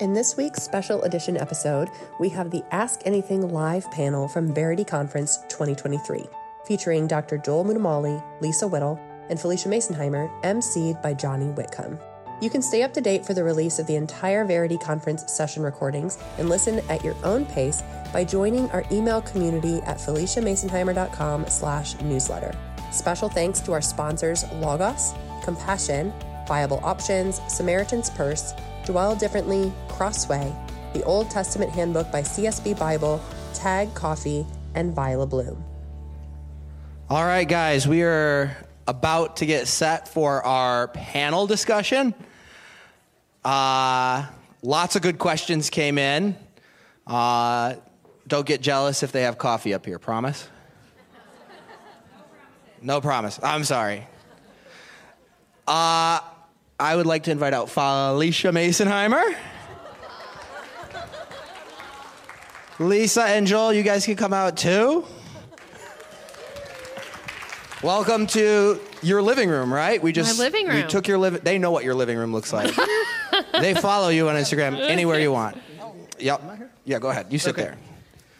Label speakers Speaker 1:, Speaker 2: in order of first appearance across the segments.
Speaker 1: In this week's special edition episode, we have the Ask Anything live panel from Verity Conference 2023, featuring Dr. Joel Muddamalle, Lisa Whittle, and Phylicia Masonheimer, emceed by Johnny Whitcomb. You can stay up to date for the release of the entire Verity Conference session recordings and listen at your own pace by joining our email community at phyliciamasonheimer.com slash newsletter. Special thanks to our sponsors Logos, Compassion, Viable Options, Samaritan's Purse, Dwell Differently, Crossway, the Old Testament Handbook by CSB Bible, Tag Coffee, and Vilah Bloom.
Speaker 2: All right, guys, we are about to get set for our panel discussion. Uh, lots of good questions came in. Uh, don't get jealous if they have coffee up here, promise? No promise. I'm sorry. Uh, I would like to invite out Phylicia Masonheimer. Lisa and Joel, you guys can come out too. Welcome to your living room, right? We just
Speaker 3: My living
Speaker 2: We
Speaker 3: room.
Speaker 2: took your living. They know what your living room looks like. they follow you on Instagram anywhere you want. Oh. Yep. Yeah, go ahead. You sit
Speaker 4: Okay.
Speaker 2: there.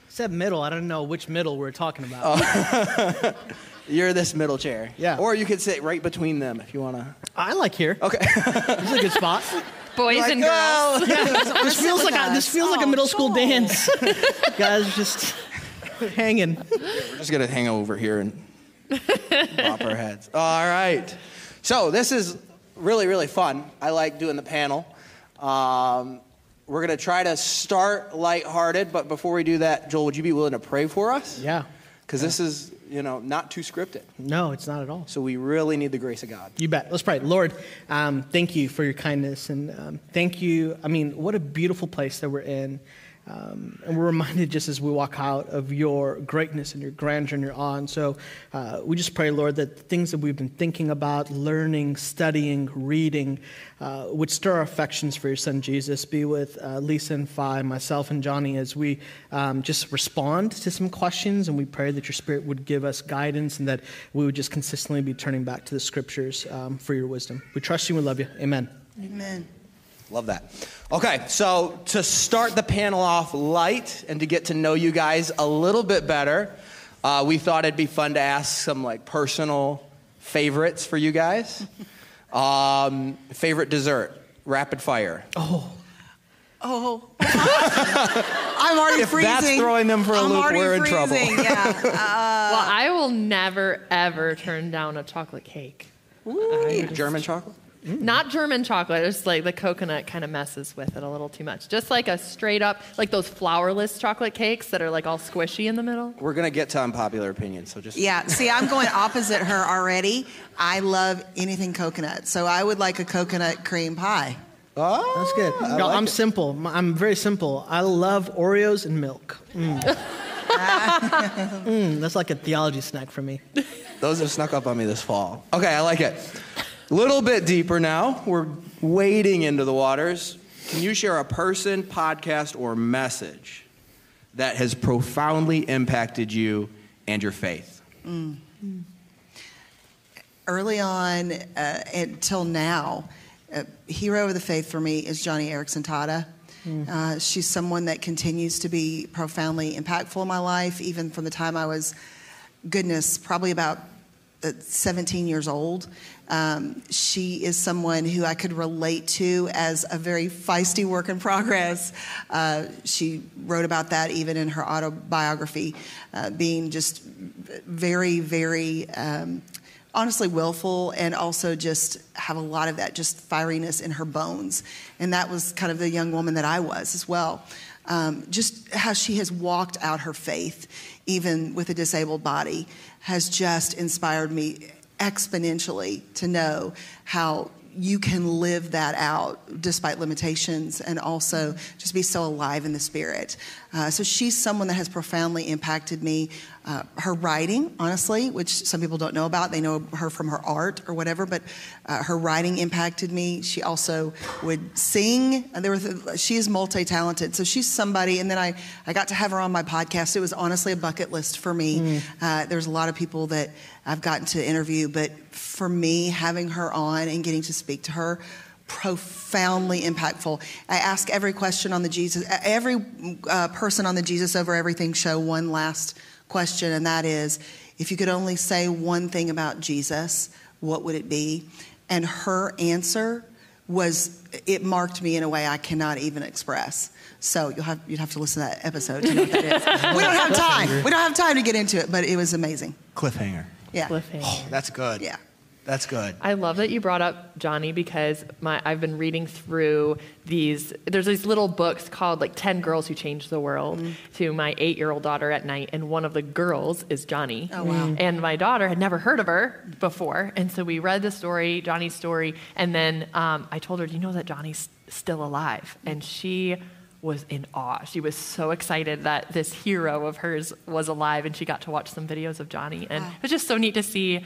Speaker 4: Said middle. I don't know which middle we're talking about. Oh.
Speaker 2: You're this middle chair.
Speaker 4: Yeah.
Speaker 2: Or you could sit right between them if you want to.
Speaker 4: I like here.
Speaker 2: Okay.
Speaker 4: This is a good spot.
Speaker 3: Boys
Speaker 2: Like,
Speaker 3: and girls.
Speaker 2: oh.
Speaker 4: This feels like a, this feels like a middle school dance. Guys, just hanging.
Speaker 2: We're just gonna hang over here and bop our heads. All right. So this is really really fun. I like doing the panel. Um, we're gonna try to start lighthearted, but before we do that, Joel, would you be willing to pray for us?
Speaker 4: Yeah.
Speaker 2: Because this is you know not too scripted.
Speaker 4: No, it's not at all.
Speaker 2: So we really need the grace of God.
Speaker 4: You bet. Let's pray. Lord, um, thank you for your kindness. And um, thank you. I mean, what a beautiful place that we're in. Um, and we're reminded just as we walk out of your greatness and your grandeur and your awe. And so uh, we just pray, Lord, that the things that we've been thinking about, learning, studying, reading, uh, would stir our affections for your son Jesus. Be with uh, Lisa and Phi, myself and Johnny as we um, just respond to some questions. And we pray that your spirit would give us guidance and that we would just consistently be turning back to the scriptures um, for your wisdom. We trust you and we love you. Amen.
Speaker 5: Amen.
Speaker 2: Love that. Okay, so to start the panel off light and to get to know you guys a little bit better, uh, we thought it'd be fun to ask some like personal favorites for you guys. Um, favorite dessert, rapid fire.
Speaker 5: Oh, Oh, I'm already
Speaker 2: If
Speaker 5: freezing.
Speaker 2: that's throwing them for a
Speaker 5: I'm
Speaker 2: loop,
Speaker 5: already
Speaker 2: we're in trouble.
Speaker 5: freezing, Yeah.
Speaker 3: well, I will never ever turn down a chocolate cake. I just-
Speaker 2: German chocolate.
Speaker 3: Not German chocolate. It's like the coconut kind of messes with it a little too much. Just like a straight up, like those flourless chocolate cakes that are like all squishy in the middle.
Speaker 2: We're gonna get to unpopular opinion, so just
Speaker 5: yeah. See, I'm going opposite her already. I love anything coconut, so I would like a coconut cream pie.
Speaker 2: Oh,
Speaker 4: That's good.
Speaker 2: I
Speaker 4: No,
Speaker 2: like
Speaker 4: I'm
Speaker 2: it.
Speaker 4: simple. I'm very simple. I love Oreos and milk. Mm. Mm, that's like a theology snack for me.
Speaker 2: Those have snuck up on me this fall. Okay, I like it. A little bit deeper now. We're wading into the waters. Can you share a person, podcast, or message that has profoundly impacted you and your faith?
Speaker 5: Early on uh, until now, uh, hero of the faith for me is Joni Eareckson Tada. Uh, she's someone that continues to be profoundly impactful in my life, even from the time I was, goodness, probably about 17 years old. Um, she is someone who I could relate to as a very feisty work in progress. Uh, she wrote about that even in her autobiography, uh, being just very, very. Um, honestly willful and also just have a lot of that just fieriness in her bones and that was kind of the young woman that i was as well um, just how she has walked out her faith even with a disabled body has just inspired me exponentially to know how you can live that out despite limitations and also just be so alive in the spirit. Uh, so she's someone that has profoundly impacted me. Uh, her writing, honestly, which some people don't know about, they know her from her art or whatever, but uh, her writing impacted me. She also would sing. There th- she is multi talented. So she's somebody, and then I, I got to have her on my podcast. It was honestly a bucket list for me. Uh, there's a lot of people that I've gotten to interview, but for me, having her on and getting to speak to her profoundly impactful. I ask every question on the Jesus, every uh, person on the Jesus Over Everything show one last question, and that is if you could only say one thing about Jesus, what would it be? And her answer was, it marked me in a way I cannot even express. So you'll have, you'd have to listen to that episode to know what that is. we don't have time. We don't have time to get into it, but it was amazing.
Speaker 2: Cliffhanger.
Speaker 5: Yeah.
Speaker 3: Cliffhanger.
Speaker 2: Oh, that's good.
Speaker 5: Yeah.
Speaker 2: That's good.
Speaker 3: I love that you brought up Joni because my, I've been reading through these. There's these little books called like 10 Girls Who Changed the World mm-hmm. to my eight year old daughter at night, and one of the girls is Joni.
Speaker 5: Oh, wow. Mm.
Speaker 3: And my daughter had never heard of her before. And so we read the story, Joni's story, and then um, I told her, Do you know that Joni's still alive? Mm. And she was in awe. She was so excited that this hero of hers was alive, and she got to watch some videos of Joni. And
Speaker 5: Wow.
Speaker 3: it was just so neat to see.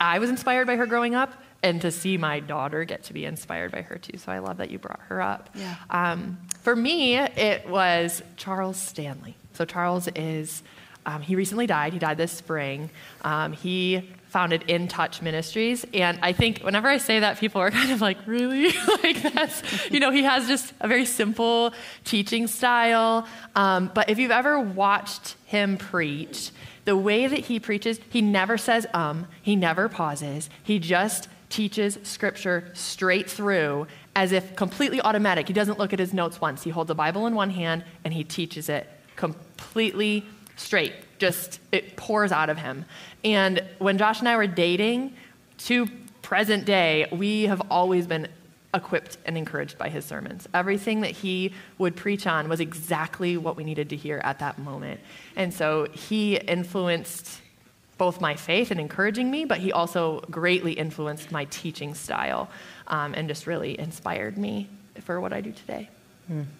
Speaker 3: I was inspired by her growing up, and to see my daughter get to be inspired by her too. So I love that you brought her up.
Speaker 5: Yeah.
Speaker 3: Um, for me, it was Charles Stanley. So Charles is, um, he recently died. He died this spring. Um, he founded In Touch Ministries, and I think whenever I say that, people are kind of like, really? like that's, you know, he has just a very simple teaching style. Um, but if you've ever watched him preach, the way that he preaches, he never says um, he never pauses. He just teaches scripture straight through as if completely automatic. He doesn't look at his notes once. He holds a Bible in one hand and he teaches it completely straight. Just it pours out of him. And when Josh and I were dating, to present day, we have always been equipped and encouraged by his sermons. Everything that he would preach on was exactly what we needed to hear at that moment. And so he influenced both my faith in encouraging me, but he also greatly influenced my teaching style um, and just really inspired me for what I do today.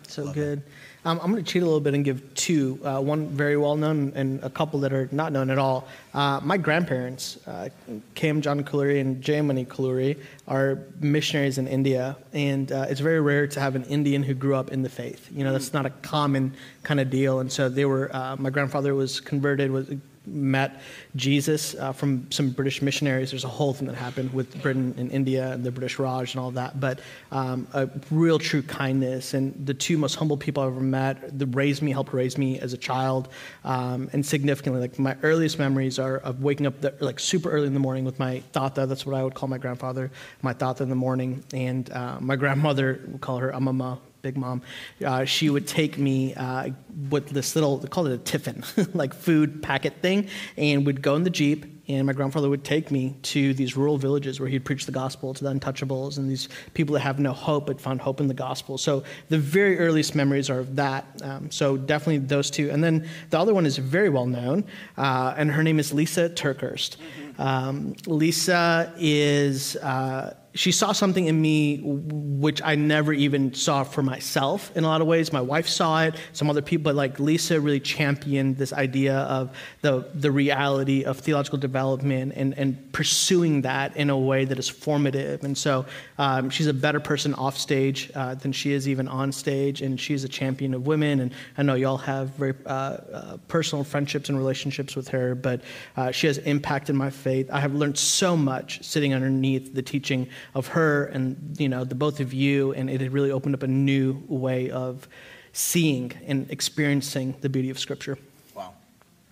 Speaker 4: So good. Um, I'm going to cheat a little bit and give two. Uh, one very well known and a couple that are not known at all. Uh, my grandparents, uh, K.M. John Kaluri and Jayamani Kaluri, are missionaries in India, and uh, it's very rare to have an Indian who grew up in the faith. You know, that's not a common kind of deal. And so they were. Uh, my grandfather was converted. Was met Jesus uh, from some British missionaries. There's a whole thing that happened with Britain and India and the British Raj and all that. But um, a real true kindness and the two most humble people I've ever met. That raised me, helped raise me as a child, um, and significantly, like my earliest memories are of waking up the, like super early in the morning with my tata. That's what I would call my grandfather, my tata in the morning, and uh, my grandmother. We call her Amama big mom, uh, she would take me uh, with this little, they called it a tiffin, like food packet thing, and would go in the Jeep. And my grandfather would take me to these rural villages where he'd preach the gospel to the untouchables and these people that have no hope but found hope in the gospel. So the very earliest memories are of that. Um, so definitely those two. And then the other one is very well known, uh, and her name is Lisa TerKeurst. Um, Lisa is. Uh, she saw something in me which I never even saw for myself in a lot of ways. My wife saw it, some other people, but like Lisa really championed this idea of the, the reality of theological development and, and pursuing that in a way that is formative. And so um, she's a better person off stage uh, than she is even on stage, and she's a champion of women. And I know y'all have very uh, uh, personal friendships and relationships with her, but uh, she has impacted my faith. I have learned so much sitting underneath the teaching of her and you know the both of you and it had really opened up a new way of seeing and experiencing the beauty of scripture
Speaker 2: Wow.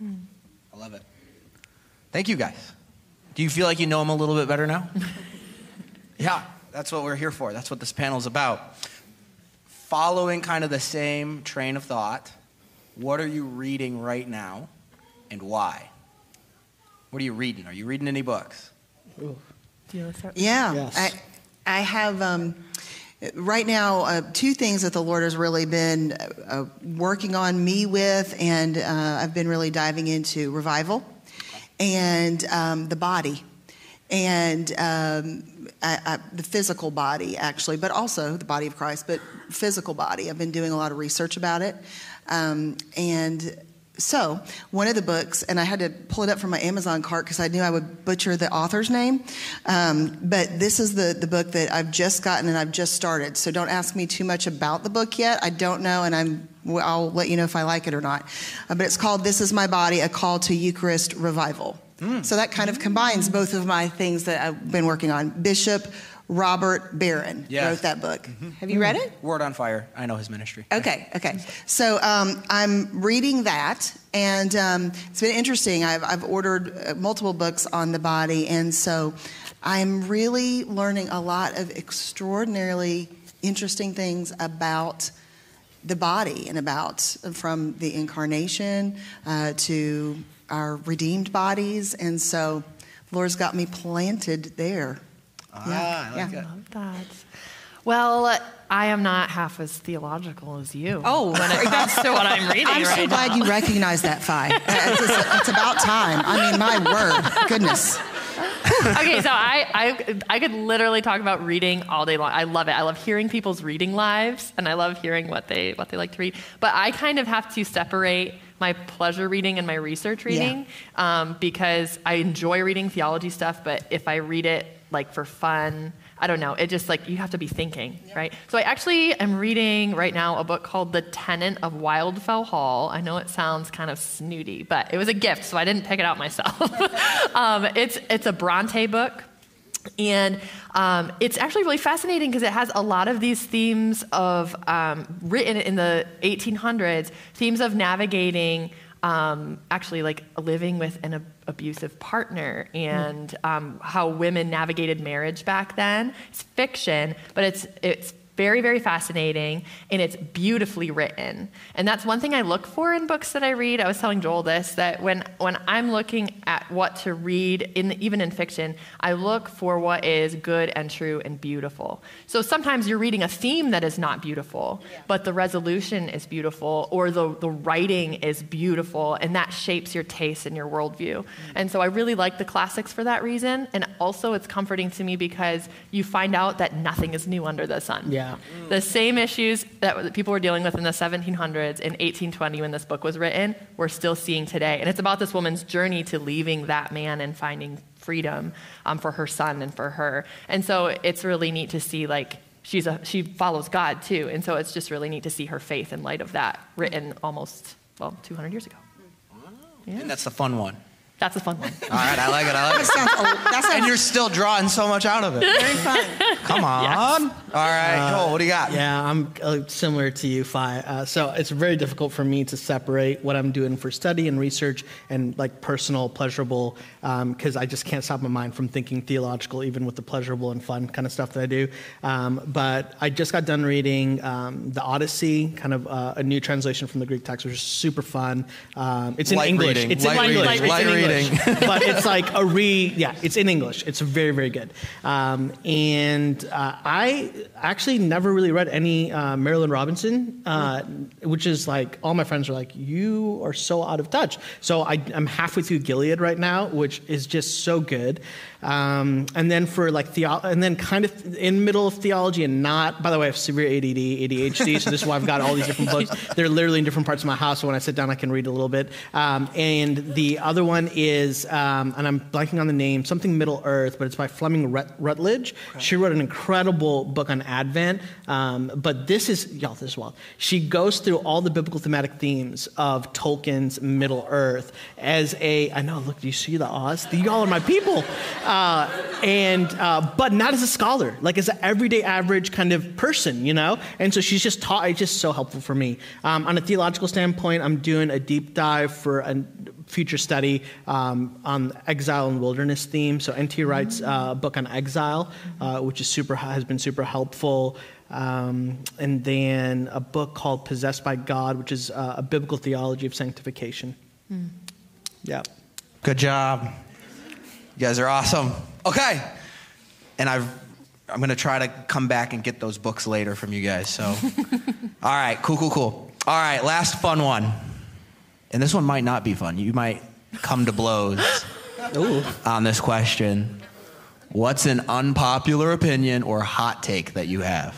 Speaker 2: I love it. Thank you guys. Do you feel like you know him a little bit better now? yeah, that's what we're here for. That's what this panel is about. Following kind of the same train of thought, what are you reading right now and why? What are you reading? Are you reading any books?
Speaker 3: Do you want to?
Speaker 5: Yeah,
Speaker 4: Yes.
Speaker 5: I, I have um, right now uh, two things that the Lord has really been uh, working on me with, and uh, I've been really diving into revival and um, the body, and um, I, I, the physical body actually, but also the body of Christ, but physical body. I've been doing a lot of research about it, um, and so, one of the books, and I had to pull it up from my Amazon cart because I knew I would butcher the author's name. Um, but this is the, the book that I've just gotten and I've just started. So, don't ask me too much about the book yet. I don't know, and I'm, I'll let you know if I like it or not. Uh, but it's called This Is My Body A Call to Eucharist Revival. So, that kind of combines both of my things that I've been working on Bishop Robert Barron
Speaker 2: Yes.
Speaker 5: wrote that book. Have you read it?
Speaker 2: Word on Fire. I know his ministry.
Speaker 5: Okay, okay. So um, I'm reading that, and um, it's been interesting. I've, I've ordered uh, multiple books on the body, and so I'm really learning a lot of extraordinarily interesting things about the body and about from the incarnation uh, to our redeemed bodies. And so, Lord's got me planted there.
Speaker 2: Ah, I like it.
Speaker 3: Love that. Well, I am not half as theological as you.
Speaker 5: Oh,
Speaker 3: when it comes to what I'm reading
Speaker 5: I'm
Speaker 3: right
Speaker 5: so glad
Speaker 3: now.
Speaker 5: you recognize that, Phi. It's, it's- it's about time. I mean, my word, goodness.
Speaker 3: okay, so I, I I could literally talk about reading all day long. I love it. I love hearing people's reading lives, and I love hearing what they what they like to read. But I kind of have to separate my pleasure reading and my research reading um, because I enjoy reading theology stuff. But if I read it like for fun, I don't know. It just like you have to be thinking, right? So I actually am reading right now a book called The Tenant of Wildfell Hall. I know it sounds kind of snooty, but it was a gift, so I didn't pick it out myself. um, it's it's a Bronte book. And um, it's actually really fascinating because it has a lot of these themes of um, written in the 1800s, themes of navigating um, actually like living with an abusive partner and um, how women navigated marriage back then. It's fiction, but it's it's very very fascinating and it's beautifully written. And that's one thing i look for in books that i read. I was telling joel this that when when i'm looking at what to read in even in fiction i look for what is good and true and beautiful. So sometimes you're reading a theme that is not beautiful but the resolution is beautiful or the, the writing is beautiful and that shapes your taste and your worldview. Mm. And so i really like the classics for that reason and also it's comforting to me because you find out that nothing is new under the sun.
Speaker 4: Yeah.
Speaker 3: The same issues that people were dealing with in the 1700s in 1820 when this book was written, we're still seeing today. And it's about this woman's journey to leaving that man and finding freedom um, for her son and for her. And so it's really neat to see like she's a she follows God too. And so it's just really neat to see her faith in light of that written almost well 200 years ago.
Speaker 2: And that's the fun one.
Speaker 3: That's a fun one.
Speaker 2: All right, I like it. I like it.
Speaker 5: That
Speaker 2: it.
Speaker 5: sounds, that
Speaker 2: And you're still drawing so much out of it.
Speaker 5: very fun.
Speaker 2: Come on. All right, Joel, what do you got?
Speaker 4: Yeah, I'm uh, similar to you, Phi. Uh, so it's very difficult for me to separate what I'm doing for study and research and like personal, pleasurable, because I just can't stop my mind from thinking theological, even with the pleasurable and fun kind of stuff that I do. Um, but I just got done reading um, the Odyssey, kind of uh, a new translation from the Greek text, which is super fun. Um, it's in
Speaker 2: Light
Speaker 4: English.
Speaker 2: reading,
Speaker 4: It's
Speaker 2: light
Speaker 4: in English.
Speaker 3: reading,
Speaker 4: It's
Speaker 2: light
Speaker 4: in English.
Speaker 2: reading.
Speaker 4: but it's like a re yeah it's in english it's very very good um, and uh, i actually never really read any uh, marilynne robinson uh, which is like all my friends are like you are so out of touch. So I, i'm halfway through gilead right now which is just so good. Um, and then for like theo- and then kind of in middle of theology and not by the way i have severe add adhd so this is why i've got all these different books. They're literally in different parts of my house so when i sit down i can read a little bit. Um, and the other one is um, and i'm blanking on the name something middle earth but it's by fleming Rut- rutledge. She wrote an incredible book on advent um, but this is y'all this is wild. She goes through all the biblical thematic themes of tolkien's middle earth as a i know look do you see the oz? Y'all are my people. Uh, and uh, but not as a scholar like as an everyday average kind of person you know? And so she's just taught it's just so helpful for me. Um, on a theological standpoint i'm doing a deep dive for a future study um, on exile and wilderness theme so nt writes uh, a book on exile uh, which is super has been super helpful um, and then a book called possessed by god which is uh, a biblical theology of sanctification yeah
Speaker 2: Good job. You guys are awesome. Okay. And I've, I'm going to try to come back and get those books later from you guys. So, all right, cool, cool, cool. All right, last fun one. And this one might not be fun. You might come to blows on this question. What's an unpopular opinion or hot take that you have?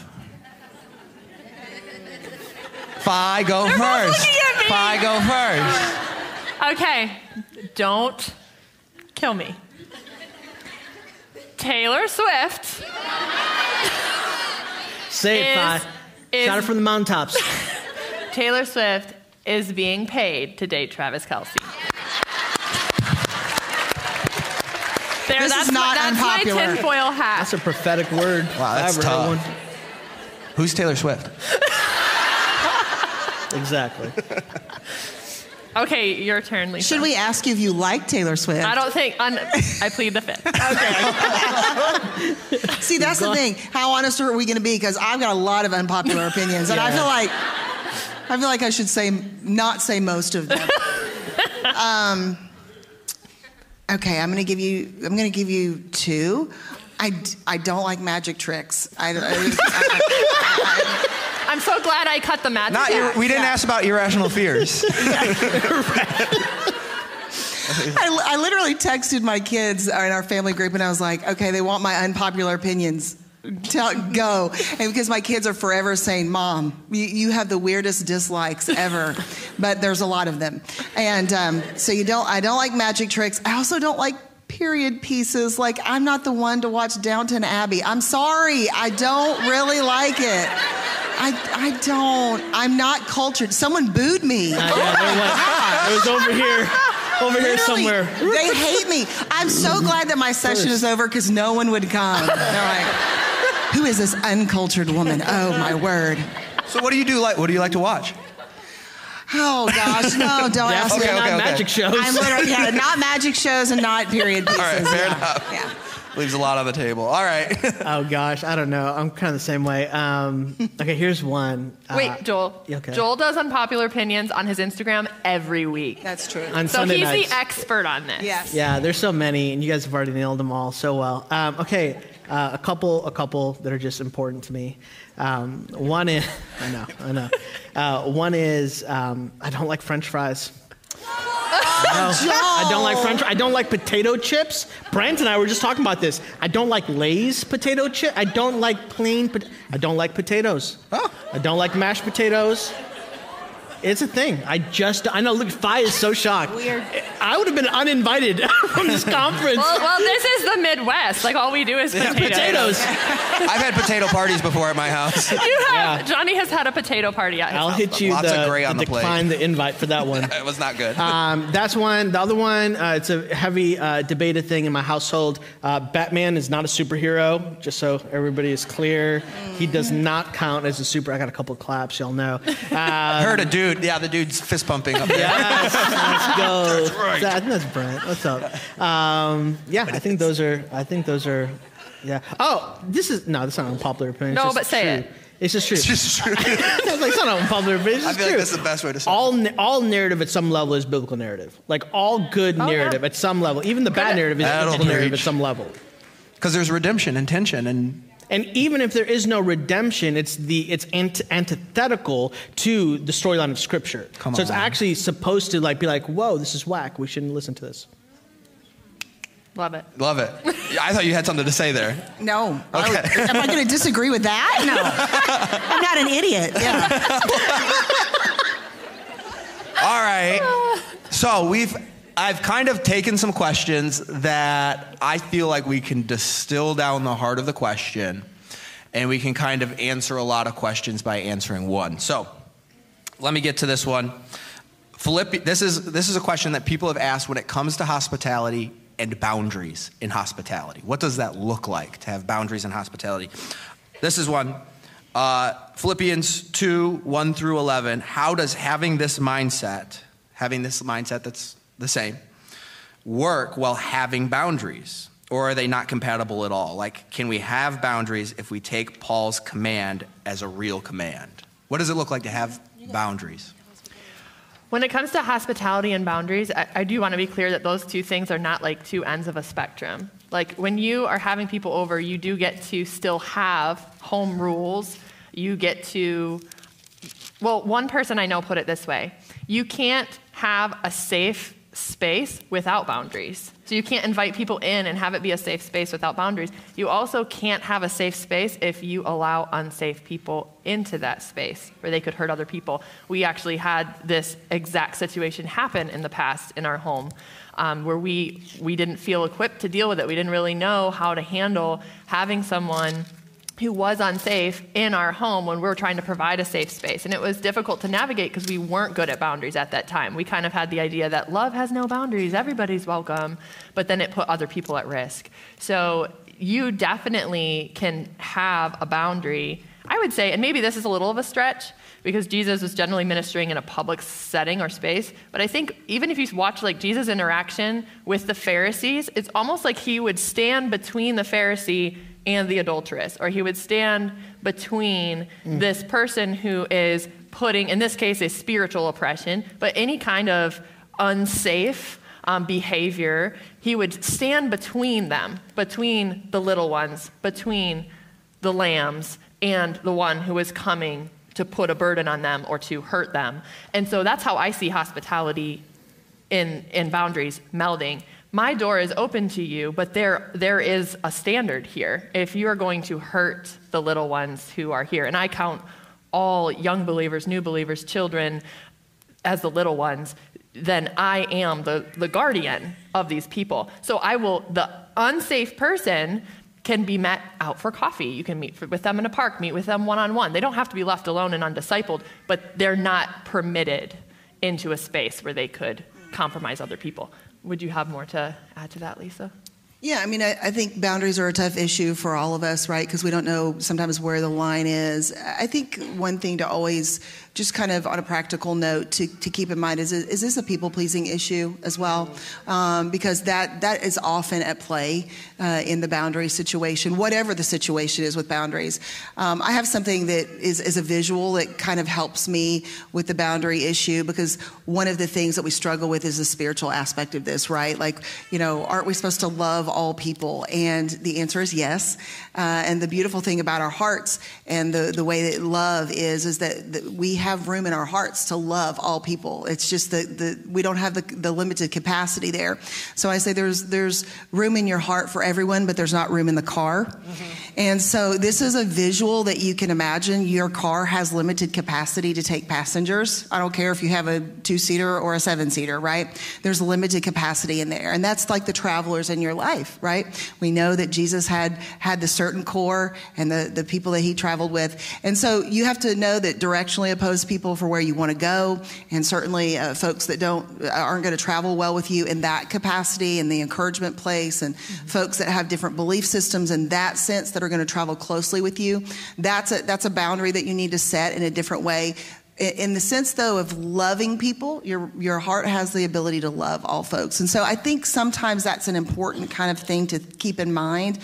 Speaker 2: Phi, go
Speaker 3: both
Speaker 2: first.
Speaker 3: looking at me.
Speaker 2: Phi, go first.
Speaker 3: Okay, don't kill me. Taylor Swift
Speaker 4: say it
Speaker 3: Is-
Speaker 4: Phi. shout it from the mountaintops
Speaker 3: Taylor Swift is being paid to date Travis Kelce. There,
Speaker 5: This
Speaker 3: that's
Speaker 5: is not
Speaker 3: my, that's
Speaker 5: unpopular.
Speaker 3: my tinfoil hat.
Speaker 4: That's a prophetic word.
Speaker 2: Wow, that's
Speaker 4: If I ever heard
Speaker 2: tough. Who's Taylor Swift?
Speaker 4: Exactly.
Speaker 3: Okay, your turn, Lisa.
Speaker 5: Should we ask you if you like Taylor Swift?
Speaker 3: I don't think. Un, I plead the fifth. okay.
Speaker 5: See, that's the thing. How honest are we going to be? Because I've got a lot of unpopular opinions, and I feel like I feel like I should say not say most of them. um, okay, I'm going to give you. I'm going to give you two. I, I don't like magic tricks. I, I,
Speaker 3: I'm so glad I cut the magic.
Speaker 2: Not ir-
Speaker 3: hat.
Speaker 2: we didn't
Speaker 5: yeah.
Speaker 2: ask about irrational fears.
Speaker 5: I, I literally texted my kids in our family group, and I was like, okay, they want my unpopular opinions. Tell, go. And because my kids are forever saying, Mom, you, you have the weirdest dislikes ever, but there's a lot of them. And um, so you don't, I don't like magic tricks. I also don't like period pieces. Like, I'm not the one to watch Downton Abbey. I'm sorry. I don't really like it. I, I don't. I'm not cultured. Someone booed me.
Speaker 4: Uh, yeah, there was. It was over here. Over here somewhere.
Speaker 5: They hate me. I'm so glad that my session is over because no one would come. They're like, who is this uncultured woman? Oh my word.
Speaker 2: so what do you do like? What do you like to watch?
Speaker 5: Oh gosh, no, don't ask
Speaker 4: Definitely
Speaker 5: me.
Speaker 2: Okay,
Speaker 4: not
Speaker 2: okay, okay.
Speaker 4: magic shows.
Speaker 5: I'm literally yeah, not magic shows and not period pieces.
Speaker 2: All right, fair
Speaker 5: yeah.
Speaker 2: enough.
Speaker 5: Yeah.
Speaker 2: Leaves a lot on the table. All right.
Speaker 4: oh gosh, I don't know. I'm kind of the same way. Um, okay, here's one. Uh,
Speaker 3: Wait, Joel.
Speaker 4: okay.
Speaker 3: Joel does unpopular opinions on his Instagram every week.
Speaker 5: That's true.
Speaker 4: on
Speaker 3: so
Speaker 4: Sunday
Speaker 3: he's
Speaker 4: nights.
Speaker 3: the expert on this.
Speaker 5: Yes.
Speaker 4: Yeah, there's so many, and you guys have already nailed them all so well. Um, okay, uh, a couple, a couple that are just important to me. Um, one is, I know, I know. Uh, one is um, I don't like French fries. No, I don't like French. I don't like potato chips. Brent and I were just talking about this. I don't like Lay's potato chip. I don't like plain. Pot- I don't like potatoes.
Speaker 2: Oh.
Speaker 4: I don't like mashed potatoes. It's a thing. I just. I know. Look, Phi is so shocked.
Speaker 5: Weird.
Speaker 4: I would have been uninvited from this conference.
Speaker 3: Well, well, this is the Midwest. Like all we do is potatoes.
Speaker 4: potatoes.
Speaker 2: I've had potato parties before at my house.
Speaker 3: You have.
Speaker 4: Yeah.
Speaker 3: Johnny has had a potato party at his
Speaker 4: I'll
Speaker 3: house
Speaker 4: hit you
Speaker 2: Lots of gray on the plate.
Speaker 4: decline the invite for that one.
Speaker 2: It was not good.
Speaker 4: Um, that's one. The other one, uh, it's a heavy uh, debated thing in my household. Uh, Batman is not a superhero, just so everybody is clear. He does not count as a super. I got a couple of claps, y'all know. Uh,
Speaker 2: Heard a dude. Yeah, the dude's fist pumping up there.
Speaker 4: Yes, let's go.
Speaker 2: That's right.
Speaker 4: I think that's Brent. What's up? Um, yeah, I think those are. I think those are. Yeah. Oh, this is no. That's not an unpopular opinion. It's
Speaker 3: No,
Speaker 4: just
Speaker 3: but say
Speaker 4: true.
Speaker 3: it.
Speaker 4: It's just true.
Speaker 2: It's just true.
Speaker 4: it's like, it's not an unpopular opinion. It's
Speaker 2: I
Speaker 4: just
Speaker 2: feel like that's the best way to say it.
Speaker 4: all na- all narrative at some level is biblical narrative. Like all good
Speaker 3: Oh, yeah.
Speaker 4: narrative at some level, even the bad narrative is biblical narrative at some level.
Speaker 2: Because there's redemption and tension and
Speaker 4: And even if there is no redemption, it's the it's ant- antithetical to the storyline of Scripture.
Speaker 2: Come
Speaker 4: so it's
Speaker 2: on.
Speaker 4: actually supposed to like be like, whoa, this is whack. We shouldn't listen to this.
Speaker 3: Love it.
Speaker 2: love it. I thought you had something to say there.
Speaker 5: No. I would-
Speaker 2: Okay.
Speaker 5: am I going to disagree with that? No. I'm not an idiot. Yeah.
Speaker 2: All right. So we've I've kind of taken some questions that I feel like we can distill down the heart of the question and we can kind of answer a lot of questions by answering one. So, let me get to this one. Philippi, this is this is a question that people have asked when it comes to hospitality and boundaries in hospitality. What does that look like to have boundaries in hospitality? This is one. Uh, Philippians 2, 1 through 11. How does having this mindset, having this mindset that's the same, work while having boundaries? Or are they not compatible at all? Like, can we have boundaries if we take Paul's command as a real command? What does it look like to have boundaries?
Speaker 3: When it comes to hospitality and boundaries, I, I do want to be clear that those two things are not like two ends of a spectrum. Like when you are having people over, you do get to still have home rules. You get to, well, one person I know put it this way you can't have a safe space without boundaries. So you can't invite people in and have it be a safe space without boundaries. You also can't have a safe space if you allow unsafe people into that space where they could hurt other people. We actually had this exact situation happen in the past in our home. Um, where we, we didn't feel equipped to deal with it. We didn't really know how to handle having someone who was unsafe in our home when we were trying to provide a safe space. And it was difficult to navigate because we weren't good at boundaries at that time. We kind of had the idea that love has no boundaries, everybody's welcome, but then it put other people at risk. So you definitely can have a boundary. I would say, and maybe this is a little of a stretch because Jesus was generally ministering in a public setting or space, but I think even if you watch like Jesus' interaction with the Pharisees, it's almost like he would stand between the Pharisee and the adulteress, or he would stand between mm. this person who is putting, in this case, a spiritual oppression, but any kind of unsafe um, behavior, he would stand between them, between the little ones, between the lambs, and the one who is coming to put a burden on them or to hurt them. And so that's how I see hospitality in, in boundaries melding my door is open to you, but there, there is a standard here. If you are going to hurt the little ones who are here, and I count all young believers, new believers, children as the little ones, then I am the, the guardian of these people. So I will, the unsafe person can be met out for coffee. You can meet with them in a park, meet with them one on one. They don't have to be left alone and undiscipled, but they're not permitted into a space where they could compromise other people. Would you have more to add to that, Lisa?
Speaker 5: Yeah, I mean, I, I, think boundaries are a tough issue for all of us, right? Because we don't know sometimes where the line is. I think one thing to always just kind of on a practical note to, to keep in mind is is this a people pleasing issue as well? Um, because that that is often at play uh, in the boundary situation, whatever the situation is with boundaries. Um, I have something that is, is a visual that kind of helps me with the boundary issue because one of the things that we struggle with is the spiritual aspect of this, right? Like, you know, aren't we supposed to love all people? And the answer is yes. Uh, and the beautiful thing about our hearts and the, the way that love is, is that, that we have room in our hearts to love all people. It's just that the, we don't have the, the limited capacity there. So I say there's, there's room in your heart for everyone, but there's not room in the car. Mm-hmm. And so this is a visual that you can imagine. Your car has limited capacity to take passengers. I don't care if you have a two seater or a seven seater, right? There's limited capacity in there. And that's like the travelers in your life, right? We know that Jesus had, had the certain core and the, the people that he traveled with. And so you have to know that directionally opposed people for where you want to go, and certainly uh, folks that don't aren't going to travel well with you in that capacity and the encouragement place, and mm-hmm. folks that have different belief systems in that sense that are going to travel closely with you. That's a that's a boundary that you need to set in a different way in the sense though of loving people your your heart has the ability to love all folks and so i think sometimes that's an important kind of thing to keep in mind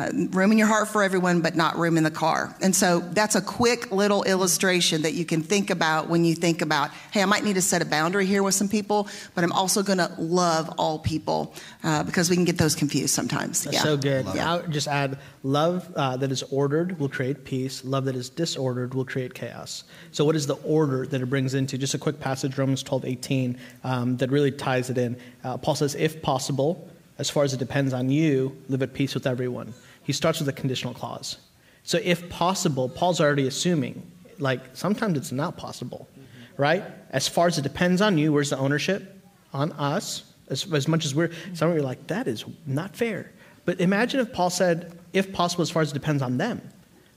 Speaker 5: uh, room in your heart for everyone, but not room in the car. And so that's a quick little illustration that you can think about when you think about, hey, I might need to set a boundary here with some people, but I'm also going to love all people uh, because we can get those confused sometimes.
Speaker 4: That's yeah. so good. yeah, I'll just add love uh, that is ordered will create peace. Love that is disordered will create chaos. So, what is the order that it brings into? Just a quick passage, Romans 12, 18, um, that really ties it in. Uh, Paul says, if possible, as far as it depends on you, live at peace with everyone. He starts with a conditional clause. So, if possible, Paul's already assuming, like, sometimes it's not possible, mm-hmm. right? As far as it depends on you, where's the ownership? On us. As, as much as we're, some of you are like, that is not fair. But imagine if Paul said, if possible, as far as it depends on them.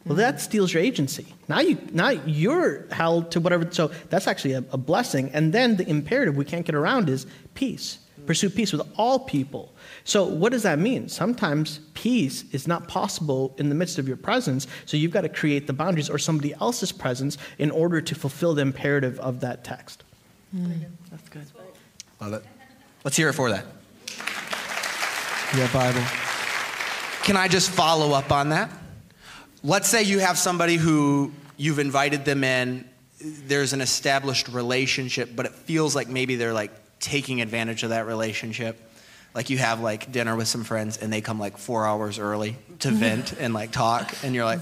Speaker 4: Well, that steals your agency. Now, you, now you're held to whatever. So that's actually a, a blessing. And then the imperative we can't get around is peace. Pursue peace with all people. So, what does that mean? Sometimes peace is not possible in the midst of your presence, so you've got to create the boundaries or somebody else's presence in order to fulfill the imperative of that text.
Speaker 3: Mm, that's good.
Speaker 2: Love it. Let's hear it for that.
Speaker 6: Yeah, Bible.
Speaker 2: Can I just follow up on that? Let's say you have somebody who you've invited them in, there's an established relationship, but it feels like maybe they're like taking advantage of that relationship like you have like dinner with some friends and they come like four hours early to mm-hmm. vent and like talk and you're like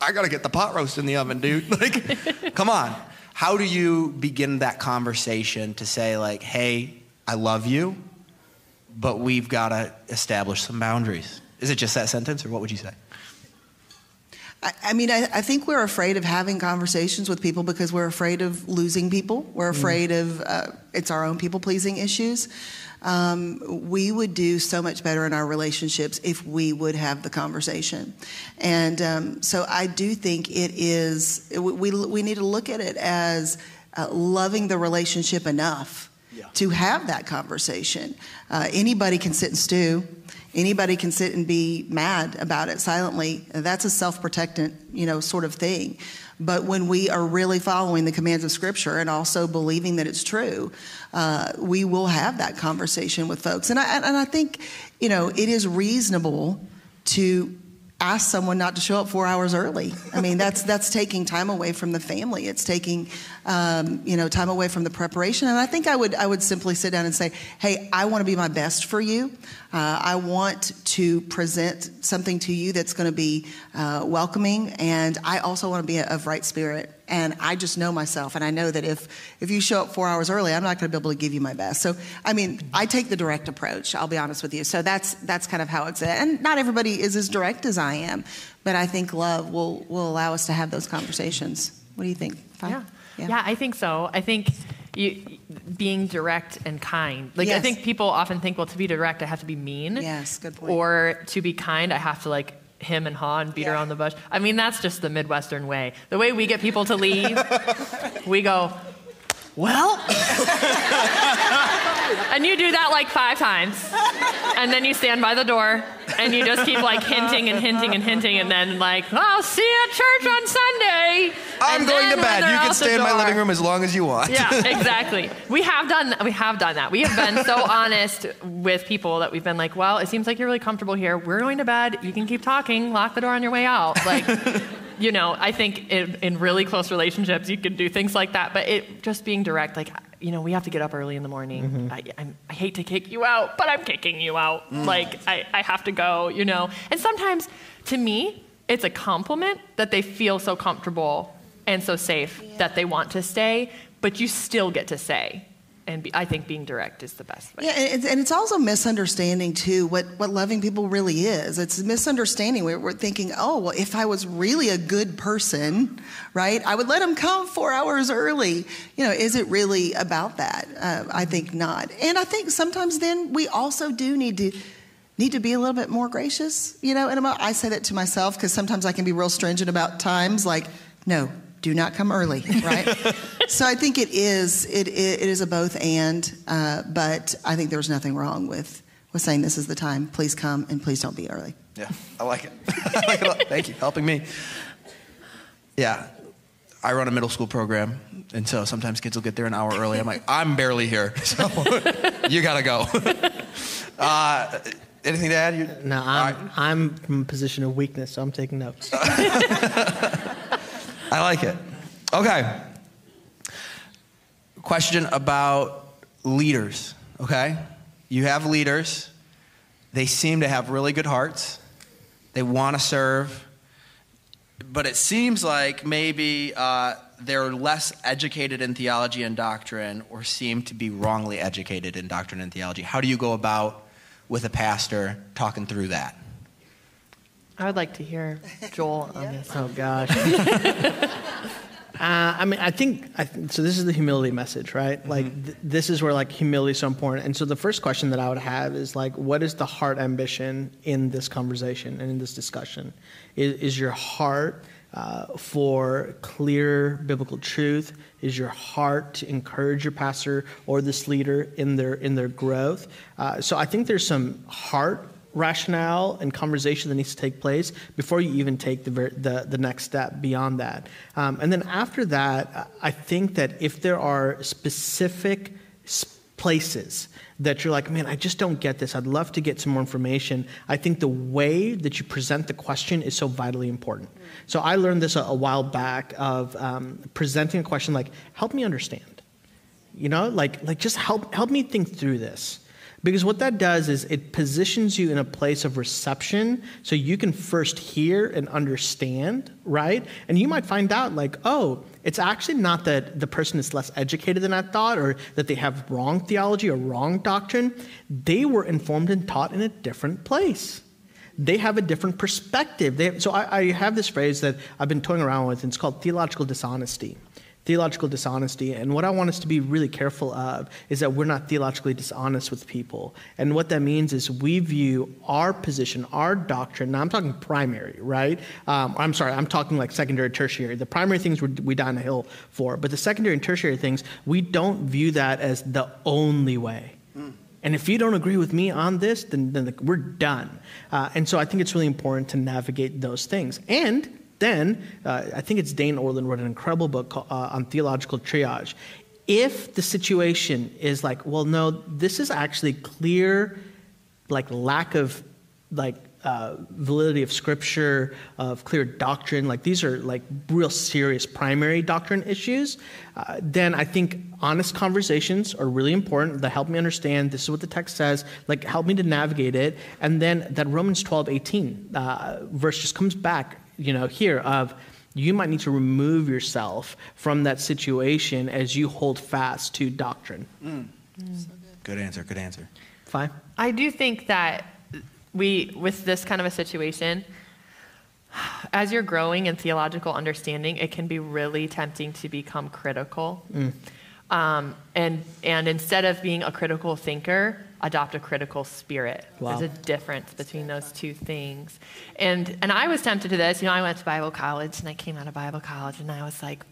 Speaker 2: i gotta get the pot roast in the oven dude. Like come on. How do you begin that conversation to say like hey i love you but we've got to establish some boundaries? Is it just that sentence or what would you say
Speaker 5: I, I mean, I, I, think we're afraid of having conversations with people because we're afraid of losing people. We're mm. afraid mm. of uh, it's our own people pleasing issues. Um, we would do so much better in our relationships if we would have the conversation. And um, so I do think it is, we, we need to look at it as uh, loving the relationship enough yeah. to have that conversation. Uh, anybody can sit and stew. Anybody can sit and be mad about it silently. That's a self-protectant, you know, sort of thing. But when we are really following the commands of Scripture and also believing that it's true, uh, we will have that conversation with folks. And I, and I think, you know, it is reasonable to ask someone not to show up four hours early. I mean, that's that's taking time away from the family. It's taking, um, you know, time away from the preparation. And I think I would I would simply sit down and say, hey, I want to be my best for you. Uh, I want to present something to you that's going to be uh, welcoming, and I also want to be of right spirit. And I just know myself, and I know that if if you show up four hours early, I'm not going to be able to give you my best. So, I mean, I take the direct approach. I'll be honest with you. So that's that's kind of how it's. And not everybody is as direct as I am, but I think love will will allow us to have those conversations. What do you think?
Speaker 3: Yeah. yeah, yeah, I think so. I think you, being direct and kind. Like yes. I think people often think, well, to be direct, I have to be mean.
Speaker 5: Yes, good point.
Speaker 3: Or to be kind, I have to like him and haw and beat yeah. around the bush. I mean, that's just the Midwestern way. The way we get people to leave, we go, well, and you do that like five times, and then you stand by the door and you just keep like hinting and hinting and hinting, and then like, I'll see you at church on Sunday.
Speaker 2: I'm
Speaker 3: and
Speaker 2: going to bed. You can stay in my living room as long as you want.
Speaker 3: yeah, exactly. We have done we have done that. We have been so honest with people that we've been like, well, it seems like you're really comfortable here. We're going to bed. You can keep talking. Lock the door on your way out. Like you know, I think in, in, really close relationships, you can do things like that. But it just being direct, like, you know, we have to get up early in the morning. Mm-hmm. I, I, hate to kick you out, but I'm kicking you out. Mm. Like, I, I have to go, you know. And sometimes, to me, it's a compliment that they feel so comfortable and so safe yeah. that they want to stay, but you still get to say, and be, I think being direct is the best way.
Speaker 5: Yeah, and it's, and it's, also misunderstanding too what, what loving people really is. It's misunderstanding. We're, we're, thinking, oh, well, if I was really a good person, right, I would let them come four hours early. You know, is it really about that? Uh, I think not. And I think sometimes then we also do need to need to be a little bit more gracious. You know, and I say that to myself because sometimes I can be real stringent about times. Like, no, do not come early, right? so I think it is it, it is a both and, uh, but I think there's nothing wrong with with saying this is the time. Please come and please don't be early.
Speaker 2: Yeah, I like it. I like it Thank you, helping me. Yeah, I run a middle school program, and so sometimes kids will get there an hour early. I'm like, I'm barely here, so you gotta go. Uh, anything to add? You,
Speaker 4: no, I'm, right. I'm from a position of weakness, so I'm taking notes.
Speaker 2: I like it. Okay. Question about leaders, okay? You have leaders. They seem to have really good hearts. They want to serve. But it seems like maybe uh, they're less educated in theology and doctrine or seem to be wrongly educated in doctrine and theology. How do you go about with a pastor talking through that?
Speaker 3: I would like to hear Joel on this.
Speaker 4: Oh gosh. uh, I mean, I think I th- so. This is the humility message, right? Mm-hmm. Like, th- this is where like humility is so important. And so, the first question that I would have is like, what is the heart ambition in this conversation and in this discussion? Is, is your heart uh, for clear biblical truth? Is your heart to encourage your pastor or this leader in their in their growth? Uh, so, I think there's some heart rationale and conversation that needs to take place before you even take the, the, the next step beyond that. Um, and then after that, I think that if there are specific places that you're like, man, I just don't get this. I'd love to get some more information. I think the way that you present the question is so vitally important. So I learned this a, a while back of um, presenting a question like, help me understand. You know, like, like just help, help me think through this. Because what that does is it positions you in a place of reception so you can first hear and understand, right? And you might find out, like, oh, it's actually not that the person is less educated than I thought or that they have wrong theology or wrong doctrine. They were informed and taught in a different place. they have a different perspective. They, so I, I have this phrase that I've been toying around with, and it's called theological dishonesty theological dishonesty. And what I want us to be really careful of is that we're not theologically dishonest with people. And what that means is we view our position, our doctrine, now I'm talking primary, right? Um, I'm sorry, I'm talking like secondary, tertiary. The primary things we die on the hill for, but the secondary and tertiary things, we don't view that as the only way. And if you don't agree with me on this, then, then we're done. Uh, and so I think it's really important to navigate those things. And then, uh, I think it's Dane Ortlund wrote an incredible book called, uh, on theological triage. If the situation is like, well, no, this is actually clear, like lack of like uh, validity of scripture, of clear doctrine, like these are like real serious primary doctrine issues, uh, then I think honest conversations are really important that help me understand this is what the text says, like help me to navigate it. And then that Romans 12, 18 uh, verse just comes back you know, here of you might need to remove yourself from that situation as you hold fast to doctrine. Mm.
Speaker 6: Mm. Good answer. Good answer.
Speaker 4: Fine.
Speaker 3: I do think that we, with this kind of a situation, as you're growing in theological understanding, it can be really tempting to become critical. Mm. Um, and, and instead of being a critical thinker, adopt a critical spirit. Wow. There's a difference between those two things. And, and I was tempted to this. You know, I went to Bible college and I came out of Bible college and I was like,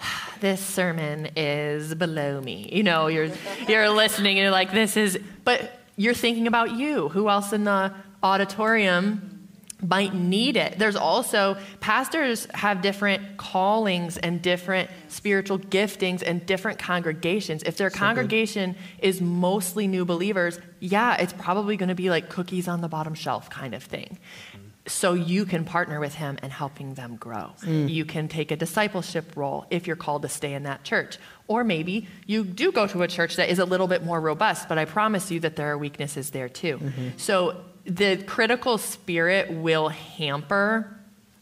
Speaker 3: this sermon is below me. You know, you're, you're listening and you're like, this is, but you're thinking about you. Who else in the auditorium might need it. There's also, pastors have different callings and different spiritual giftings and different congregations. If their so congregation good. is mostly new believers, yeah, it's probably going to be like cookies on the bottom shelf kind of thing. So you can partner with him and helping them grow. Mm. You can take a discipleship role if you're called to stay in that church. Or maybe you do go to a church that is a little bit more robust, but I promise you that there are weaknesses there too. Mm-hmm. So the critical spirit will hamper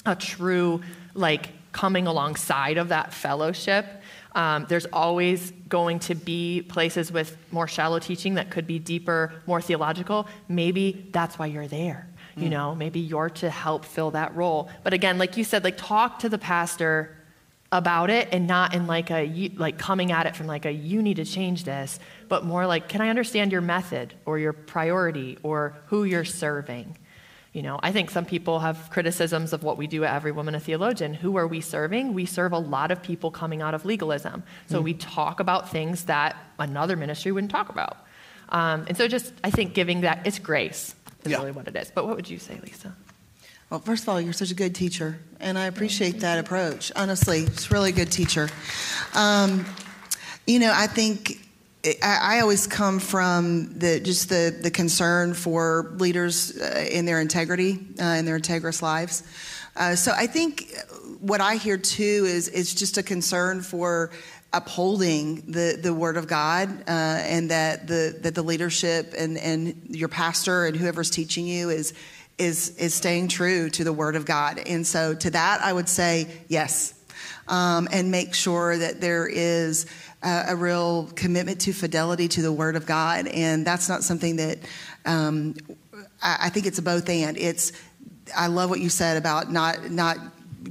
Speaker 3: a true like coming alongside of that fellowship. Um, there's always going to be places with more shallow teaching that could be deeper more theological. Maybe that's why you're there you hmm. know? Maybe you're to help fill that role. But again like you said like talk to the pastor about it and not in like a like coming at it from like a you need to change this but more like can i understand your method or your priority or who you're serving? You know i think some people have criticisms of what we do at every woman a theologian. Who are we serving? We serve a lot of people coming out of legalism. So mm. we talk about things that another ministry wouldn't talk about. Um, and so just i think giving that it's grace is yeah. really what it is. But what would you say lisa
Speaker 5: well, first of all, you're such a good teacher, and I appreciate that approach. Honestly, it's really good teacher. Um, you know, I think I, always come from the just the the concern for leaders uh, in their integrity, uh, in their integrous lives. Uh, so I think what I hear too is is just a concern for upholding the, the word of God uh, and that the that the leadership and, and your pastor and whoever's teaching you is is, is staying true to the Word of God. And so, to that, I would say yes. Um, and make sure that there is a, a, real commitment to fidelity to the Word of God. And that's not something that um, I, I think it's a both and. It's I love what you said about not not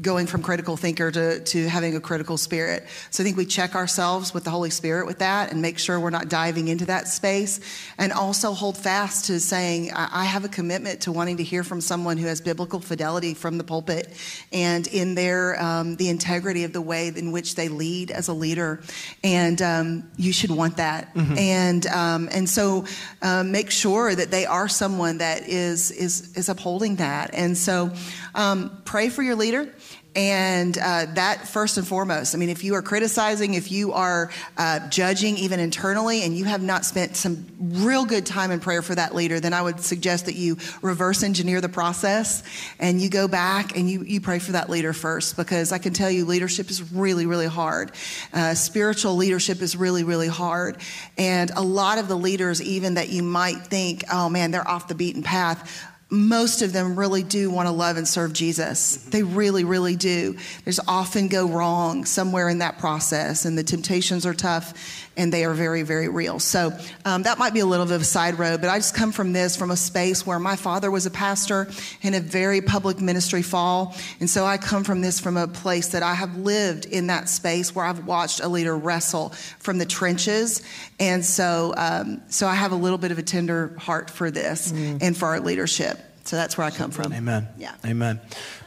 Speaker 5: going from critical thinker to, to having a critical spirit. So I think we check ourselves with the Holy Spirit with that and make sure we're not diving into that space. And also hold fast to saying, I have a commitment to wanting to hear from someone who has biblical fidelity from the pulpit and in their, um, the integrity of the way in which they lead as a leader. And um, you should want that. Mm-hmm. And, um, and so um, make sure that they are someone that is, is, is upholding that. And so um, pray for your leader. And uh, that first and foremost, I mean, if you are criticizing, if you are uh, judging even internally, and you have not spent some real good time in prayer for that leader, then I would suggest that you reverse engineer the process and you go back and you, you pray for that leader first. Because I can tell you, leadership is really, really hard. Uh, spiritual leadership is really, really hard. And a lot of the leaders, even that you might think, oh man, they're off the beaten path most of them really do want to love and serve Jesus. Mm-hmm. They really, really do. There's often go wrong somewhere in that process, and the temptations are tough and they are very, very real. So um, that might be a little bit of a side road, but I just come from this from a space where my father was a pastor in a very public ministry fall. And so I come from this from a place that I have lived in that space where I've watched a leader wrestle from the trenches. And so, um, so I have a little bit of a tender heart for this mm. and for our leadership. So that's where I come from.
Speaker 2: Amen.
Speaker 5: Yeah.
Speaker 2: Amen.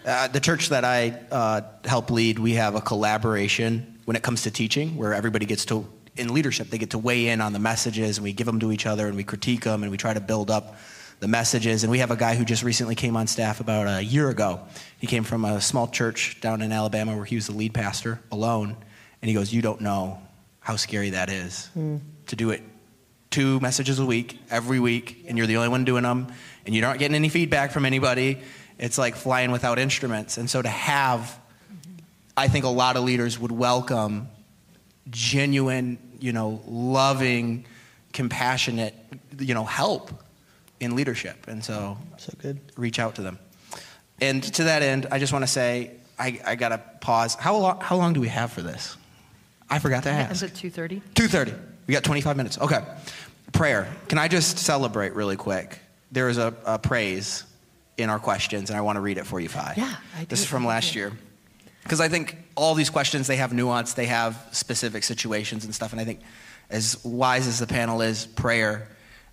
Speaker 2: Uh, the church that I uh, help lead, we have a collaboration when it comes to teaching, where everybody gets to, in leadership, they get to weigh in on the messages, and we give them to each other, and we critique them, and we try to build up the messages. And we have a guy who just recently came on staff about a year ago. He came from a small church down in Alabama where he was the lead pastor alone, and he goes, "You don't know how scary that is mm. to do it two messages a week, every week, and you're the only one doing them, and you're not getting any feedback from anybody. It's like flying without instruments. And so to have, I think a lot of leaders would welcome genuine, you know, loving, compassionate, you know, help in leadership. And so,
Speaker 4: so good.
Speaker 2: Reach out to them. And to that end, I just want to say, I, I got to pause. How long, how long do we have for this? I forgot to ask.
Speaker 3: Is it 2.30?
Speaker 2: 2.30. We got 25 minutes. Okay. Prayer. Can I just celebrate really quick? There is a, a praise in our questions, and I want to read it for you, Phi.
Speaker 3: Yeah,
Speaker 2: I This is from last year. Because I think all these questions, they have nuance, they have specific situations and stuff, and I think as wise as the panel is, prayer,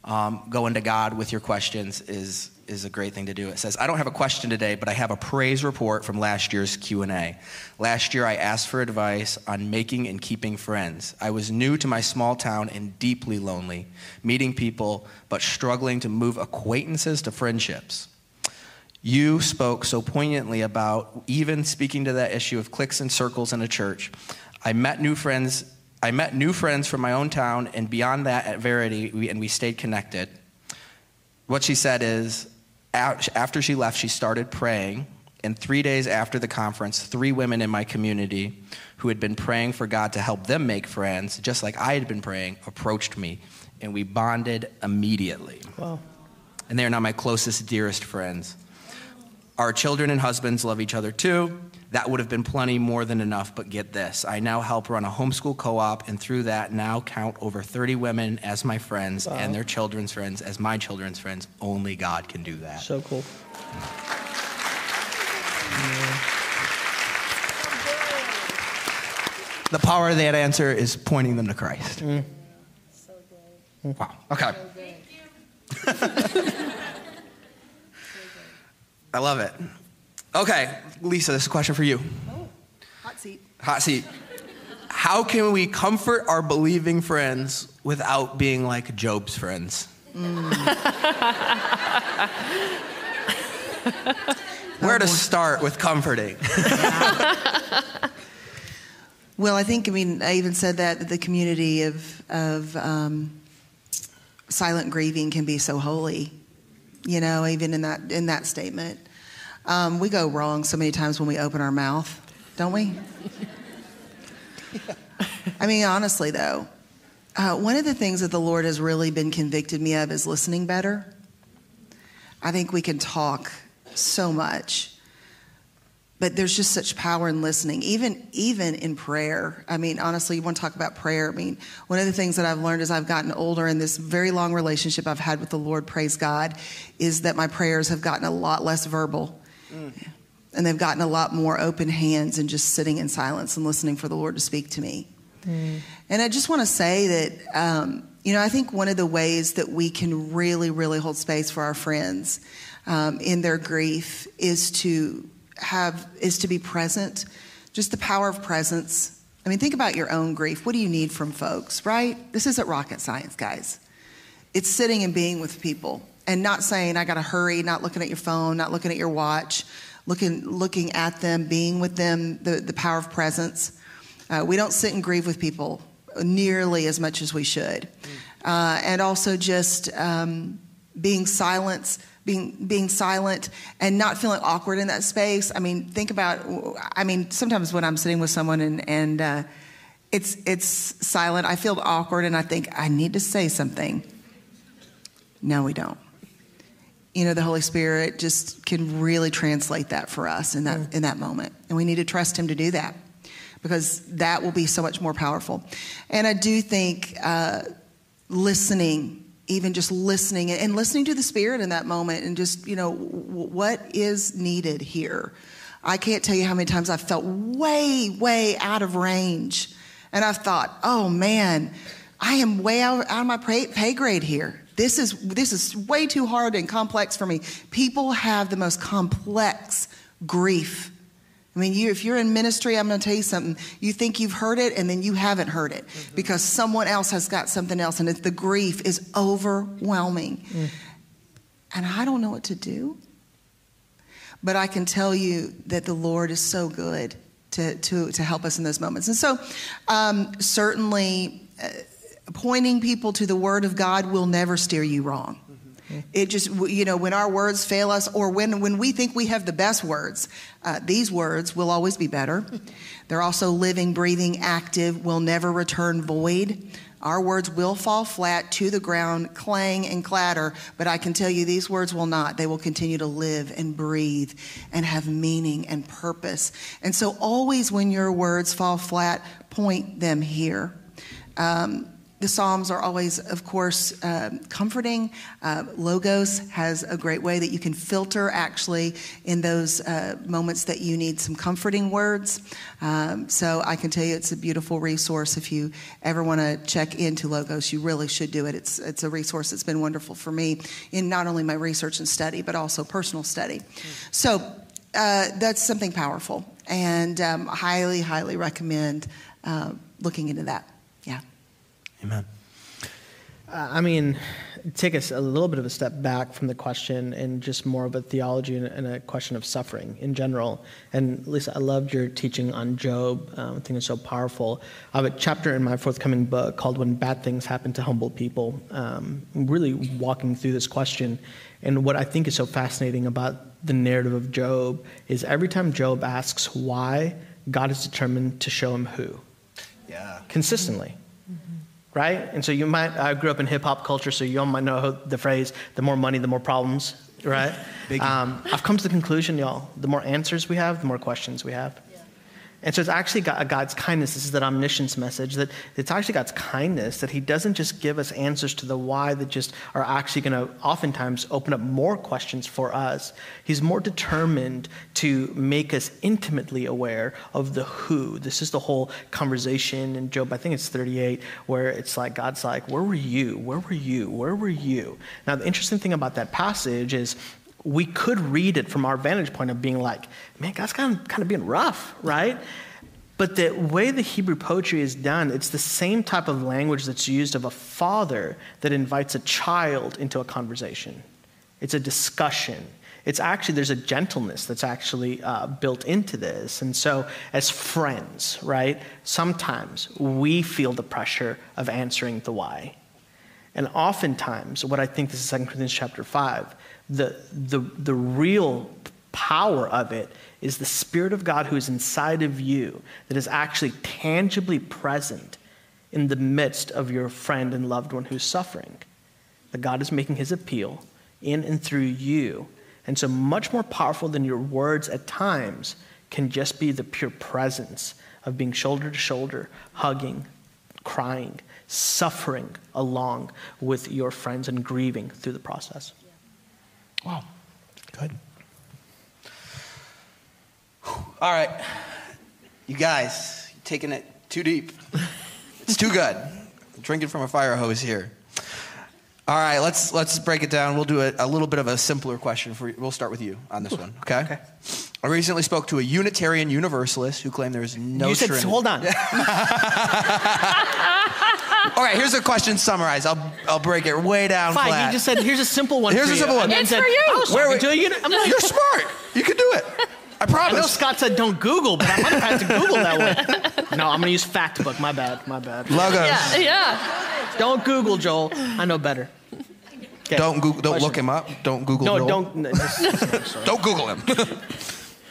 Speaker 2: um, going to God with your questions is is a great thing to do. It says, "I don't have a question today, but I have a praise report from last year's Q&A. Last year I asked for advice on making and keeping friends. I was new to my small town and deeply lonely, meeting people but struggling to move acquaintances to friendships." You spoke so poignantly about even speaking to that issue of cliques and circles in a church. I met new friends I met new friends from my own town and beyond that at Verity, we, and we stayed connected. What she said is, after she left, she started praying. And three days after the conference, three women in my community who had been praying for God to help them make friends, just like I had been praying, approached me. And we bonded immediately.
Speaker 4: Wow.
Speaker 2: And they are now my closest, dearest friends. Our children and husbands love each other too. That would have been plenty more than enough, but get this. I now help run a homeschool co op, and through that, now count over 30 women as my friends wow. and their children's friends as my children's friends. Only God can do that.
Speaker 4: So cool.
Speaker 2: The power of that answer is pointing them to Christ. Mm. So good. Wow. Okay. So I love it. Okay, Lisa, this is a question for you.
Speaker 5: Oh, hot seat.
Speaker 2: Hot seat. How can we comfort our believing friends without being like Job's friends? Mm. Where to start with comforting?
Speaker 5: well, I think, I mean, I even said that the community of, of um, silent grieving can be so holy, you know, even in that, in that statement. Um, we go wrong so many times when we open our mouth, don't we? I mean, honestly, though, uh, one of the things that the Lord has really been convicted me of is listening better. I think we can talk so much, but there's just such power in listening, even even in prayer. I mean, honestly, you want to talk about prayer. I mean, one of the things that I've learned as I've gotten older in this very long relationship I've had with the Lord, praise God, is that my prayers have gotten a lot less verbal Mm. And they've gotten a lot more open hands and just sitting in silence and listening for the Lord to speak to me. Mm. And I just want to say that, um, you know, I think one of the ways that we can really, really hold space for our friends um, in their grief is to have, is to be present. Just the power of presence. I mean, think about your own grief. What do you need from folks, right? This isn't rocket science, guys. It's sitting and being with people and not saying, I got to hurry, not looking at your phone, not looking at your watch, looking, looking at them, being with them, the, the power of presence. Uh, we don't sit and grieve with people nearly as much as we should. Uh, and also just um, being silent, being, being silent and not feeling awkward in that space. I mean, think about, I mean, sometimes when I'm sitting with someone and, and uh, it's, it's silent, I feel awkward and I think, I need to say something. No, we don't you know, the Holy Spirit just can really translate that for us in that in that moment, and we need to trust Him to do that because that will be so much more powerful. And I do think uh, listening even just listening and listening to the spirit in that moment and just you know what is needed here? I can't tell you how many times i've felt way way out of range and i've thought oh man i am way out, out of my pay, pay grade here. This is this is way too hard and complex for me. People have the most complex grief I mean, you, if you're in ministry, I'm going to tell you something. You think you've heard it, and then you haven't heard it mm-hmm. because someone else has got something else, and the grief is overwhelming. Mm. And I don't know what to do. But I can tell you that the Lord is so good to, to, to help us in those moments. And so, um, certainly, uh, pointing people to the Word of God will never steer you wrong. It just, you know, when our words fail us or when, when we think we have the best words, uh, these words will always be better. They're also living, breathing, active, will never return void. Our words will fall flat to the ground, clang and clatter, but I can tell you these words will not. They will continue to live and breathe and have meaning and purpose. And so, always when your words fall flat, point them here. Um, the Psalms are always, of course, uh, comforting. Uh, Logos has a great way that you can filter actually in those uh, moments that you need some comforting words. Um, so I can tell you it's a beautiful resource. If you ever want to check into Logos, you really should do it. It's, it's a resource that's been wonderful for me in not only my research and study, but also personal study. So uh, that's something powerful, and um, highly, highly recommend uh, looking into that. Yeah.
Speaker 6: Amen.
Speaker 4: Uh, I mean, take us a little bit of a step back from the question and just more of a theology and, a question of suffering in general. And Lisa, I loved your teaching on Job. Um, I think it's so powerful. I have a chapter in my forthcoming book called "When Bad Things Happen to Humble People." Um, really walking through this question, and what I think is so fascinating about the narrative of Job is every time Job asks why, God is determined to show him who.
Speaker 6: Yeah.
Speaker 4: Consistently right? And so you might, I grew up in hip hop culture, so you all might know the phrase, the more money, the more problems, right? Um, I've come to the conclusion, y'all, the more answers we have, the more questions we have. And so it's actually God's kindness. This is that omniscience message that it's actually God's kindness that He doesn't just give us answers to the why that just are actually going to oftentimes open up more questions for us. He's more determined to make us intimately aware of the who. This is the whole conversation in Job, I think it's 38, where it's like, God's like, Where were you? Where were you? Where were you? Now, the interesting thing about that passage is we could read it from our vantage point of being like, man, God's kind of, kind of being rough, right? But the way the Hebrew poetry is done, it's the same type of language that's used of a father that invites a child into a conversation. It's a discussion. It's actually, there's a gentleness that's actually uh, built into this. And so, as friends, right, sometimes we feel the pressure of answering the why. And oftentimes, what I think this is 2 Corinthians chapter 5, the, the, the real power of it is the Spirit of God who is inside of you, that is actually tangibly present in the midst of your friend and loved one who's suffering. That God is making his appeal in and through you. And so, much more powerful than your words at times can just be the pure presence of being shoulder to shoulder, hugging, crying, suffering along with your friends and grieving through the process.
Speaker 6: Wow. Good.
Speaker 2: All right. You guys, you're taking it too deep. It's too good. I'm drinking from a fire hose here. All right, let's let's break it down. We'll do a, a little bit of a simpler question for you. We'll start with you on this one, okay?
Speaker 4: Okay.
Speaker 2: I recently spoke to a Unitarian Universalist who claimed there is no.
Speaker 4: You said,
Speaker 2: Trinity.
Speaker 4: hold on.
Speaker 2: All right, here's a question summarized. I'll, I'll break it way down
Speaker 4: Fine,
Speaker 2: flat.
Speaker 4: you just said, here's a simple one
Speaker 2: Here's
Speaker 4: for
Speaker 2: a
Speaker 4: you.
Speaker 2: simple one.
Speaker 4: And then
Speaker 3: It's
Speaker 4: said,
Speaker 3: for you.
Speaker 4: I was
Speaker 2: Where
Speaker 4: talking
Speaker 2: we-
Speaker 4: to a uni- I'm like,
Speaker 2: You're smart. You can do it. I
Speaker 4: I
Speaker 2: promise.
Speaker 4: know Scott said don't Google, but I might have had to Google that one. No, I'm going to use Factbook. My bad. My bad.
Speaker 2: Logos.
Speaker 3: Yeah, yeah.
Speaker 4: Don't Google, Joel. I know better. Okay.
Speaker 2: Don't Google, don't look him up. Don't Google.
Speaker 4: No,
Speaker 2: Joel.
Speaker 4: don't. no, just-
Speaker 2: Don't Google him.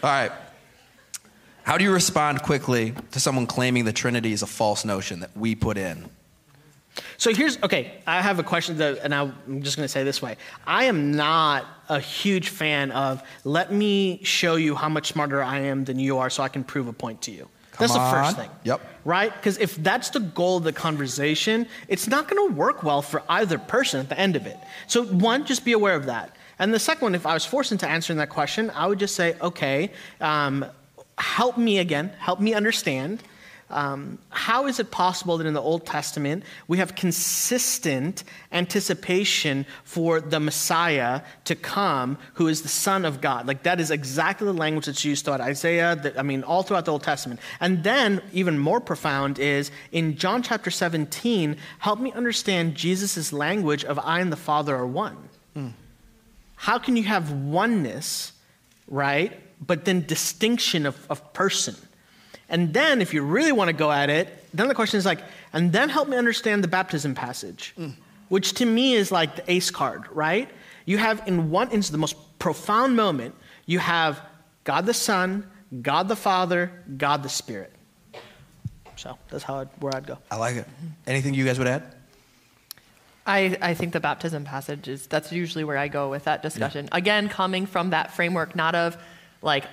Speaker 2: All right. How do you respond quickly to someone claiming the Trinity is a false notion that we put in?
Speaker 4: So here's okay. I have a question, though, and I'm just going to say this way: I am not a huge fan of "let me show you how much smarter I am than you are, so I can prove a point to you."
Speaker 2: Come
Speaker 4: that's the first thing.
Speaker 2: Yep.
Speaker 4: Right? Because if that's the goal of the conversation, it's not going to work well for either person at the end of it. So one, just be aware of that. And the second one, if I was forced into answering that question, I would just say, okay, um, help me again, help me understand. Um, how is it possible that in the Old Testament we have consistent anticipation for the Messiah to come, who is the Son of God? Like that is exactly the language that's used throughout Isaiah. That, I mean, all throughout the Old Testament. And then, even more profound is in John chapter 17. Help me understand Jesus' language of "I and the Father are one." How can you have oneness, right? But then distinction of, of person. And then, if you really want to go at it, then the question is like, and then help me understand the baptism passage, mm. which to me is like the ace card, right? You have in one instance, the most profound moment, you have God the Son, God the Father, God the Spirit. So that's how I'd, where I'd go.
Speaker 2: I like it. Anything you guys would add?
Speaker 3: I, I think the baptism passage is that's usually where I go with that discussion. Again, coming from that framework, not of like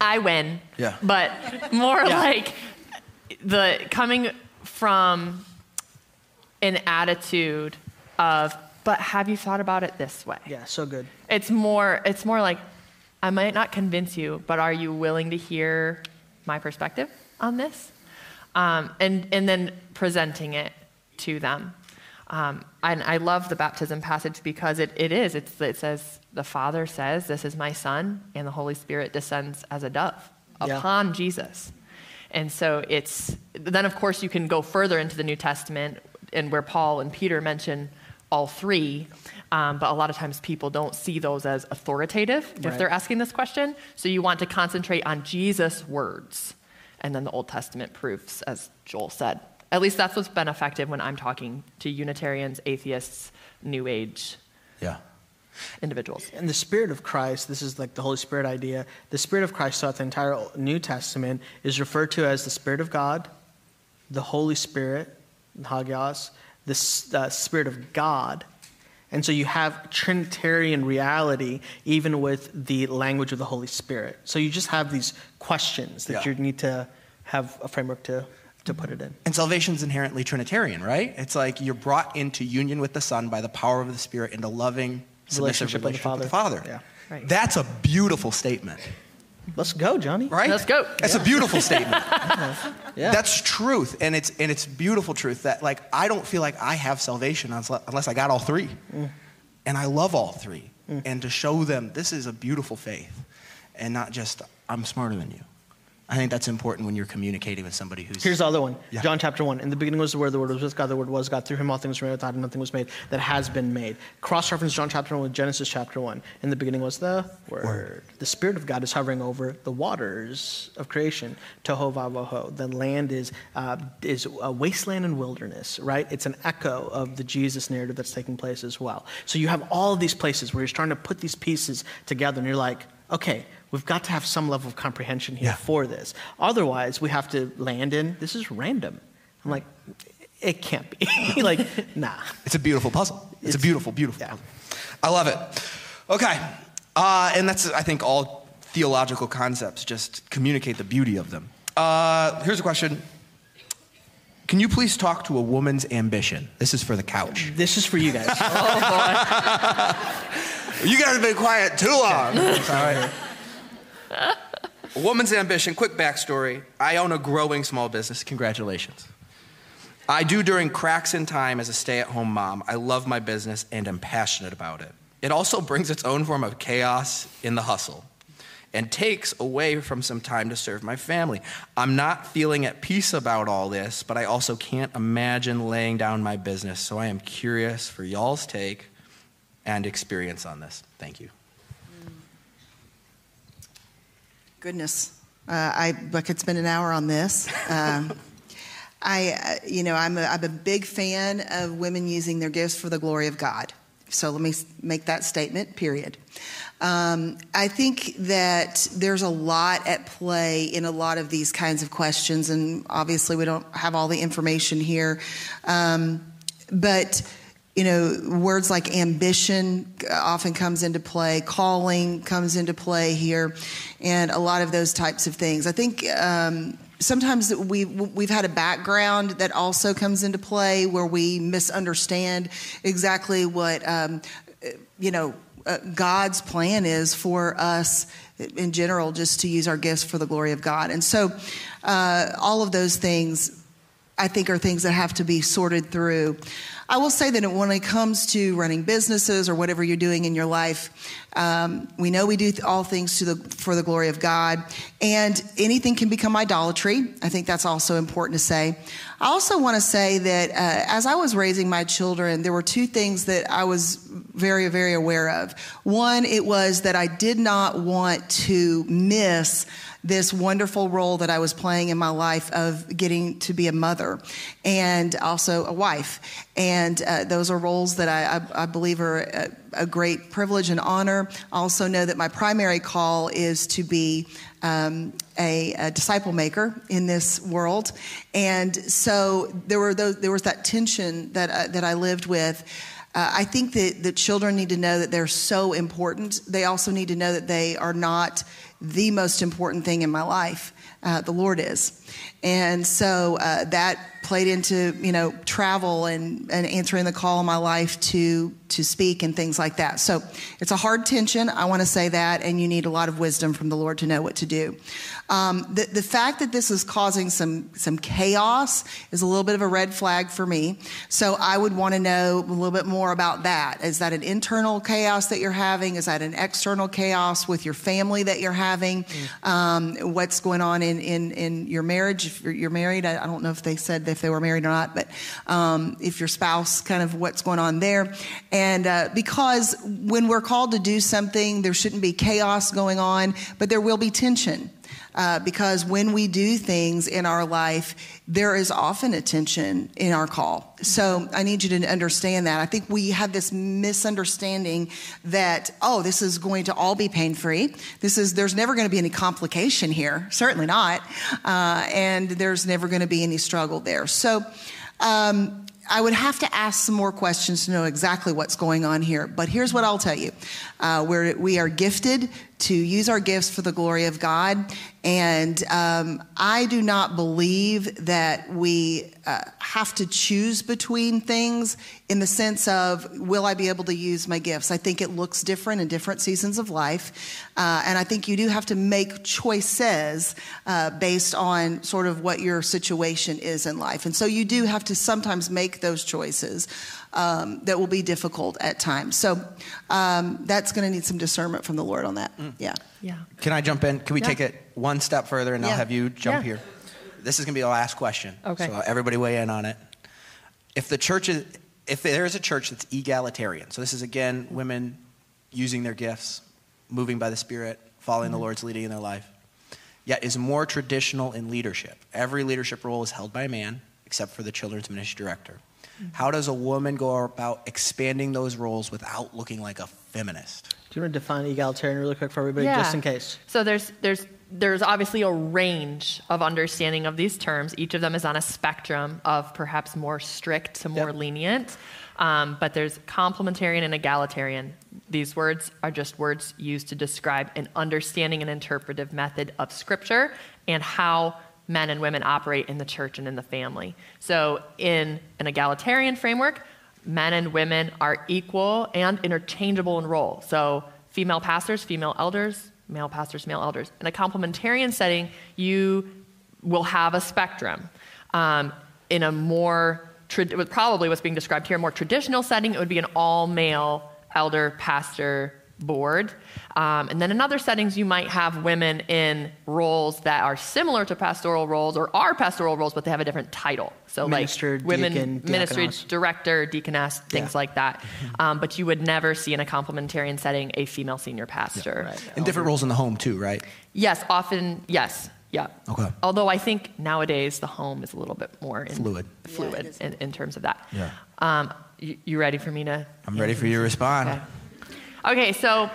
Speaker 3: I win,
Speaker 2: Yeah.
Speaker 3: but more like the coming from an attitude of, but have you thought about it this way?
Speaker 4: Yeah, so good.
Speaker 3: It's more it's more like I might not convince you, but are you willing to hear my perspective on this? Um, and and then presenting it to them. Um, and I love the baptism passage because it, it is. It's, it says, the Father says, This is my Son, and the Holy Spirit descends as a dove
Speaker 4: Yeah.
Speaker 3: upon Jesus. And so it's, then of course you can go further into the New Testament and where Paul and Peter mention all three, um, but a lot of times people don't see those as authoritative if they're asking this question. So you want to concentrate on Jesus' words and then the Old Testament proofs, as Joel said. At least that's what's been effective when I'm talking to Unitarians, atheists, New Age
Speaker 2: Yeah.
Speaker 3: Individuals.
Speaker 4: And the Spirit of Christ, this is like the Holy Spirit idea. The Spirit of Christ throughout the entire New Testament is referred to as the Spirit of God, the Holy Spirit, Hagios, the uh, Spirit of God. And so you have Trinitarian reality even with the language of the Holy Spirit. So you just have these questions that
Speaker 2: Yeah.
Speaker 4: you need to have a framework to, to put it in.
Speaker 2: And salvation's inherently Trinitarian, right? It's like you're brought into union with the Son by the power of the Spirit into loving, submissive
Speaker 4: Relationship with the
Speaker 2: relationship with the Father.
Speaker 4: Yeah.
Speaker 3: Right.
Speaker 2: That's a beautiful statement,
Speaker 4: Let's go, Johnny.
Speaker 2: right?
Speaker 3: Let's go.
Speaker 2: That's a beautiful statement.
Speaker 4: Yeah.
Speaker 2: That's truth, and it's and it's beautiful truth that like I don't feel like I have salvation unless, unless I got all three,
Speaker 4: Mm.
Speaker 2: and I love all three, and to show them this is a beautiful faith, and not just I'm smarter than you. I think that's important when you're communicating with somebody who's
Speaker 4: Here's the other one.
Speaker 2: Yeah.
Speaker 4: John chapter 1. In the beginning was the Word, the Word was with God, the Word was God. Through him all things were made, without him nothing was made that has been made. Cross reference John chapter 1 with Genesis chapter 1. In the beginning was the Word.
Speaker 2: Word.
Speaker 4: The Spirit of God is hovering over the waters of creation. Tohu vavohu. The land is, uh, is a wasteland and wilderness, right? It's an echo of the Jesus narrative that's taking place as well. So you have all of these places where you're starting to put these pieces together and you're like, okay, we've got to have some level of comprehension here
Speaker 2: Yeah.
Speaker 4: for this. Otherwise, we have to land in this is random. I'm like, it can't be. like, nah.
Speaker 2: It's a beautiful puzzle. It's, a beautiful, beautiful
Speaker 4: yeah.
Speaker 2: puzzle. I love it. Okay. Uh, and that's, I think, all theological concepts. Just communicate the beauty of them. Uh, here's a question Can you please talk to a woman's ambition? This is for the couch.
Speaker 4: This is for you guys.
Speaker 2: You guys have been quiet too long. A woman's ambition, quick backstory. I own a growing small business. Congratulations. I do during cracks in time as a stay at home mom. I love my business and am passionate about it. It also brings its own form of chaos in the hustle and takes away from some time to serve my family. I'm not feeling at peace about all this, but I also can't imagine laying down my business. So I am curious for y'all's take and experience on this. Thank you.
Speaker 5: Goodness, uh, I I could spend an hour on this. Um, I, uh, you know, I'm a, I'm a big fan of women using their gifts for the glory of God. So let me make that statement, period. Um, I think that there's a lot at play in a lot of these kinds of questions, and obviously we don't have all the information here. Um, but you know, words like ambition often comes into play, calling comes into play here, and a lot of those types of things. I think um, sometimes we we've had a background that also comes into play where we misunderstand exactly what um, you know uh, God's plan is for us in general, just to use our gifts for the glory of God. And so, uh, all of those things, I think, are things that have to be sorted through. I will say that when it comes to running businesses or whatever you're doing in your life, um, we know we do all things the, for the glory of God, and anything can become idolatry. I think that's also important to say. I also want to say that uh, as I was raising my children, there were two things that I was very, very aware of. One, it was that I did not want to miss this wonderful role that I was playing in my life of getting to be a mother and also a wife. And uh, those are roles that I, I, I believe are a, a, great privilege and honor. I also know that my primary call is to be um, a, a, disciple maker in this world. And so there, were those, there was that tension that, uh, that I lived with. Uh, I think that the children need to know that they're so important. They also need to know that they are not the most important thing in my life. Uh, the Lord is. And so uh, that played into, you know, travel and, and answering the call in my life to, to speak and things like that. So it's a hard tension. I want to say that. And you need a lot of wisdom from the Lord to know what to do. Um, the, the fact that this is causing some, some chaos is a little bit of a red flag for me. So I would want to know a little bit more about that. Is that an internal chaos that you're having? Is that an external chaos with your family that you're having? Mm. Um, what's going on in, in, in your marriage? If you're married, I, I, don't know if they said if they were married or not, but um, if your spouse, kind of what's going on there. And uh, because when we're called to do something, there shouldn't be chaos going on, but there will be tension. Uh, because when we do things in our life, there is often a tension in our call. So I need you to understand that. I think we have this misunderstanding that, oh, this is going to all be pain free. This is, there's never going to be any complication here. Certainly not. Uh, and there's never going to be any struggle there. So, um, I would have to ask some more questions to know exactly what's going on here. But here's what I'll tell you. Uh, we're, we are gifted to use our gifts for the glory of God. And um, I do not believe that we uh, have to choose between things in the sense of, will I be able to use my gifts? I think it looks different in different seasons of life. Uh, and I think you do have to make choices uh, based on sort of what your situation is in life. And so you do have to sometimes make those choices um, that will be difficult at times. So um, that's going to need some discernment from the Lord on that. Mm. Yeah.
Speaker 3: Yeah.
Speaker 2: Can I jump in? Can we yeah. take it one step further and yeah. I'll have you jump
Speaker 3: yeah.
Speaker 2: here? This is going to be the last question.
Speaker 3: Okay.
Speaker 2: So everybody weigh in on it. If the church is, if there is a church that's egalitarian, so this is again women using their gifts, moving by the Spirit, following mm-hmm. the Lord's leading in their life, yet is more traditional in leadership. Every leadership role is held by a man, except for the children's ministry director. How does a woman go about expanding those roles without looking like a feminist?
Speaker 4: Do you want to define egalitarian really quick for everybody,
Speaker 3: yeah.
Speaker 4: just in case?
Speaker 3: So there's there's there's obviously a range of understanding of these terms. Each of them is on a spectrum of perhaps more strict to more yep. lenient. Um, but there's complementarian and egalitarian. These words are just words used to describe an understanding and interpretive method of Scripture and how men and women operate in the church and in the family. So, in an egalitarian framework, men and women are equal and interchangeable in role. So, female pastors, female elders, male pastors, male elders. In a complementarian setting, you will have a spectrum. Um, in a more, probably what's being described here, more traditional setting, it would be an all male elder, pastor, board. Um, and then in other settings, you might have women in roles that are similar to pastoral roles or are pastoral roles, but they have a different title. So,
Speaker 4: minister,
Speaker 3: like women,
Speaker 4: deacon,
Speaker 3: ministry director, deaconess, things yeah. like that. Um, but you would never see in a complementarian setting a female senior pastor.
Speaker 2: Yeah, right. In different roles in the home, too, right?
Speaker 3: Yes, often, yes. Yeah.
Speaker 2: Okay.
Speaker 3: Although I think nowadays the home is a little bit more in,
Speaker 2: Fluid.
Speaker 3: Fluid
Speaker 5: it is.
Speaker 3: in, in terms of that.
Speaker 2: Yeah.
Speaker 3: Um, you, you ready for me to?
Speaker 2: I'm ready for you to respond.
Speaker 3: Okay. Okay, so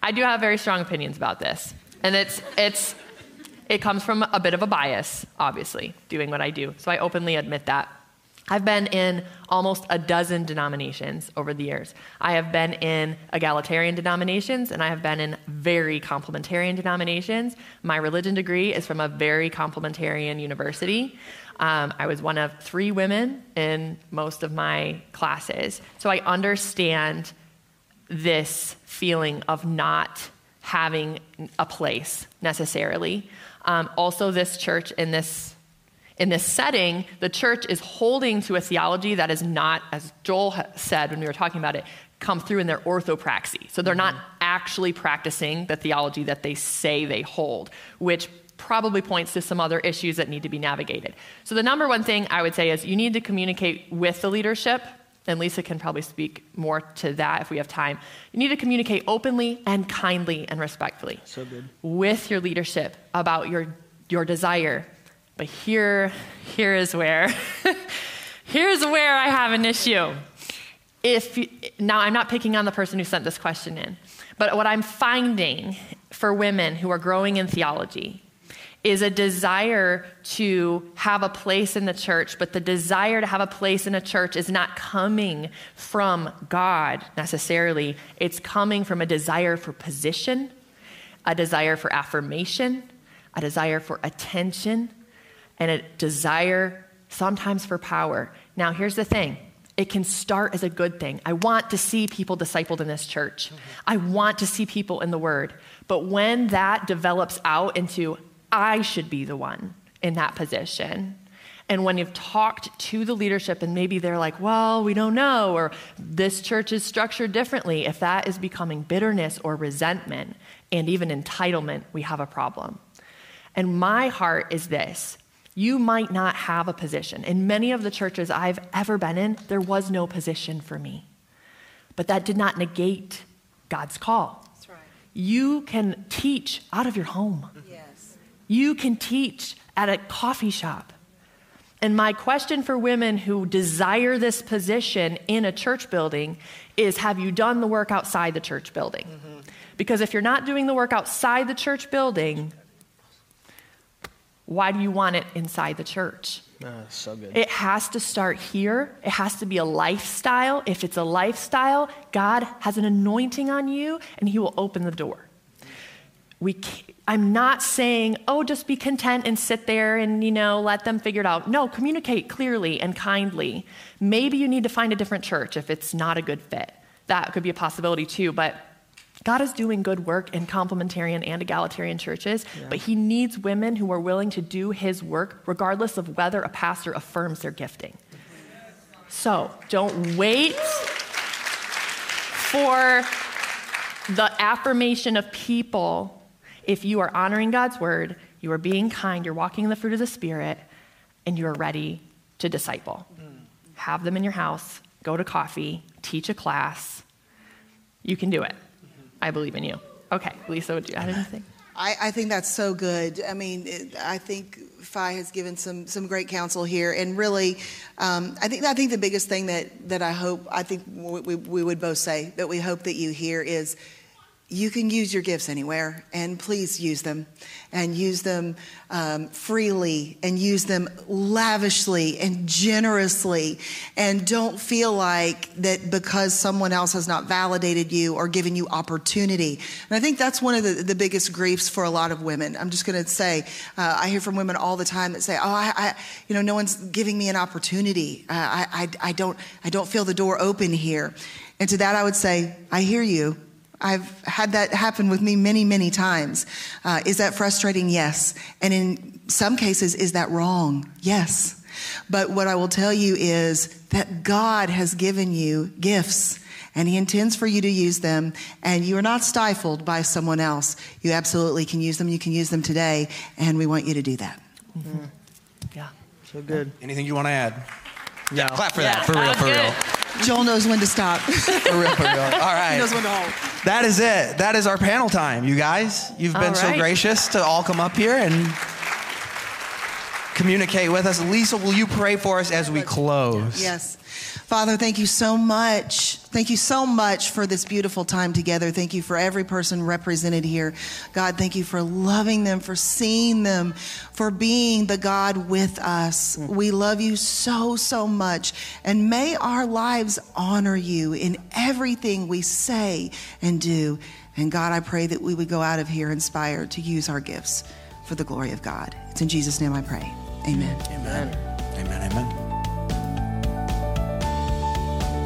Speaker 3: I do have very strong opinions about this, and it's it's it comes from a bit of a bias, obviously, doing what I do. So I openly admit that. I've been in almost a dozen denominations over the years. I have been in egalitarian denominations and I have been in very complementarian denominations. My religion degree is from a very complementarian university. Um, I was one of three women in most of my classes. So I understand this feeling of not having a place necessarily. Um, also, this church in this in this setting, the church is holding to a theology that is not, as Joel said when we were talking about it, come through in their orthopraxy. So they're not actually practicing the theology that they say they hold, which probably points to some other issues that need to be navigated. So the number one thing I would say is you need to communicate with the leadership and Lisa can probably speak more to that if we have time. You need to communicate openly and kindly and respectfully
Speaker 4: So
Speaker 3: with your leadership about your, your desire. But here, here is where, here's where I have an issue. If you, now, I'm not picking on the person who sent this question in, but what I'm finding for women who are growing in theology is a desire to have a place in the church, but the desire to have a place in a church is not coming from God necessarily. It's coming from a desire for position, a desire for affirmation, a desire for attention, and a desire sometimes for power. Now, here's the thing it can start as a good thing. I want to see people discipled in this church, I want to see people in the Word. But when that develops out into, I should be the one in that position. And when you've talked to the leadership and maybe they're like, well, we don't know, or this church is structured differently, if that is becoming bitterness or resentment and even entitlement, we have a problem. And my heart is this you might not have a position. In many of the churches I've ever been in, there was no position for me. But that did not negate God's call.
Speaker 5: That's right.
Speaker 3: You can teach out of your home.
Speaker 5: Yes.
Speaker 3: You can teach at a coffee shop. And my question for women who desire this position in a church building is have you done the work outside the church building? Because if you're not doing the work outside the church building, why do you want it inside the church?
Speaker 4: Ah, so good.
Speaker 3: It has to start here. It has to be a lifestyle. If it's a lifestyle, God has an anointing on you and He will open the door. We I'm not saying, oh, just be content and sit there and, you know, let them figure it out. No, communicate clearly and kindly. Maybe you need to find a different church if it's not a good fit. That could be a possibility too, but God is doing good work in complementarian and egalitarian churches, but He needs women who are willing to do His work regardless of whether a pastor affirms their gifting. So don't wait for the affirmation of people. If you are honoring God's word, you are being kind, you're walking in the fruit of the Spirit, and you are ready to disciple. Have them in your house, go to coffee, teach a class. You can do it. I believe in you. Okay, Lisa, would you add anything?
Speaker 5: I, I think that's so good. I mean, it, I think Phi has given some some great counsel here, and really, um, I think I think the biggest thing that that I hope I think we, we, we would both say that we hope that you hear is you can use your gifts anywhere, and please use them, and use them um, freely, and use them lavishly and generously, and don't feel like that because someone else has not validated you or given you opportunity. And I think that's one of the, the biggest griefs for a lot of women. I'm just going to say, uh, I hear from women all the time that say, "Oh, I, I you know, no one's giving me an opportunity. Uh, I, I, I don't, I don't feel the door open here." And to that, I would say, I hear you. I've had that happen with me many, many times. Uh, is that frustrating? Yes. And in some cases, is that wrong? Yes. But what I will tell you is that God has given you gifts and He intends for you to use them, and you are not stifled by someone else. You absolutely can use them. You can use them today, and we want you to do that.
Speaker 3: Yeah.
Speaker 4: So good.
Speaker 6: Anything you want to add?
Speaker 4: Yeah.
Speaker 2: Clap for
Speaker 3: Yeah,
Speaker 2: that. For real, for
Speaker 3: was
Speaker 2: real.
Speaker 5: Joel knows when to stop.
Speaker 2: For real, for real. All right.
Speaker 5: he knows when to hold.
Speaker 2: That is it. That is our panel time, you guys. You've been
Speaker 3: All
Speaker 2: so
Speaker 3: right.
Speaker 2: gracious to all come up here and communicate with us. Lisa, will you pray for us as we close?
Speaker 5: Yes. Father, thank you so much. Thank you so much for this beautiful time together. Thank you for every person represented here. God, thank you for loving them, for seeing them, for being the God with us. Mm. We love you so, so much. And may our lives honor you in everything we say and do. And God, I pray that we would go out of here inspired to use our gifts for the glory of God. It's in Jesus' name I pray. Amen.
Speaker 2: Amen. Amen. Amen.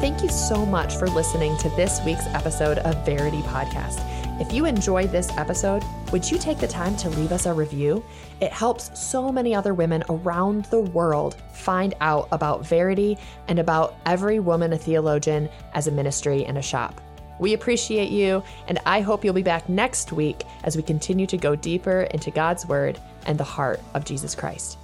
Speaker 3: Thank you so much for listening to this week's episode of Verity Podcast. If you enjoyed this episode, would you take the time to leave us a review? It helps so many other women around the world find out about Verity and about every woman a theologian as a ministry and a shop. We appreciate you, and I hope you'll be back next week as we continue to go deeper into God's Word and the heart of Jesus Christ.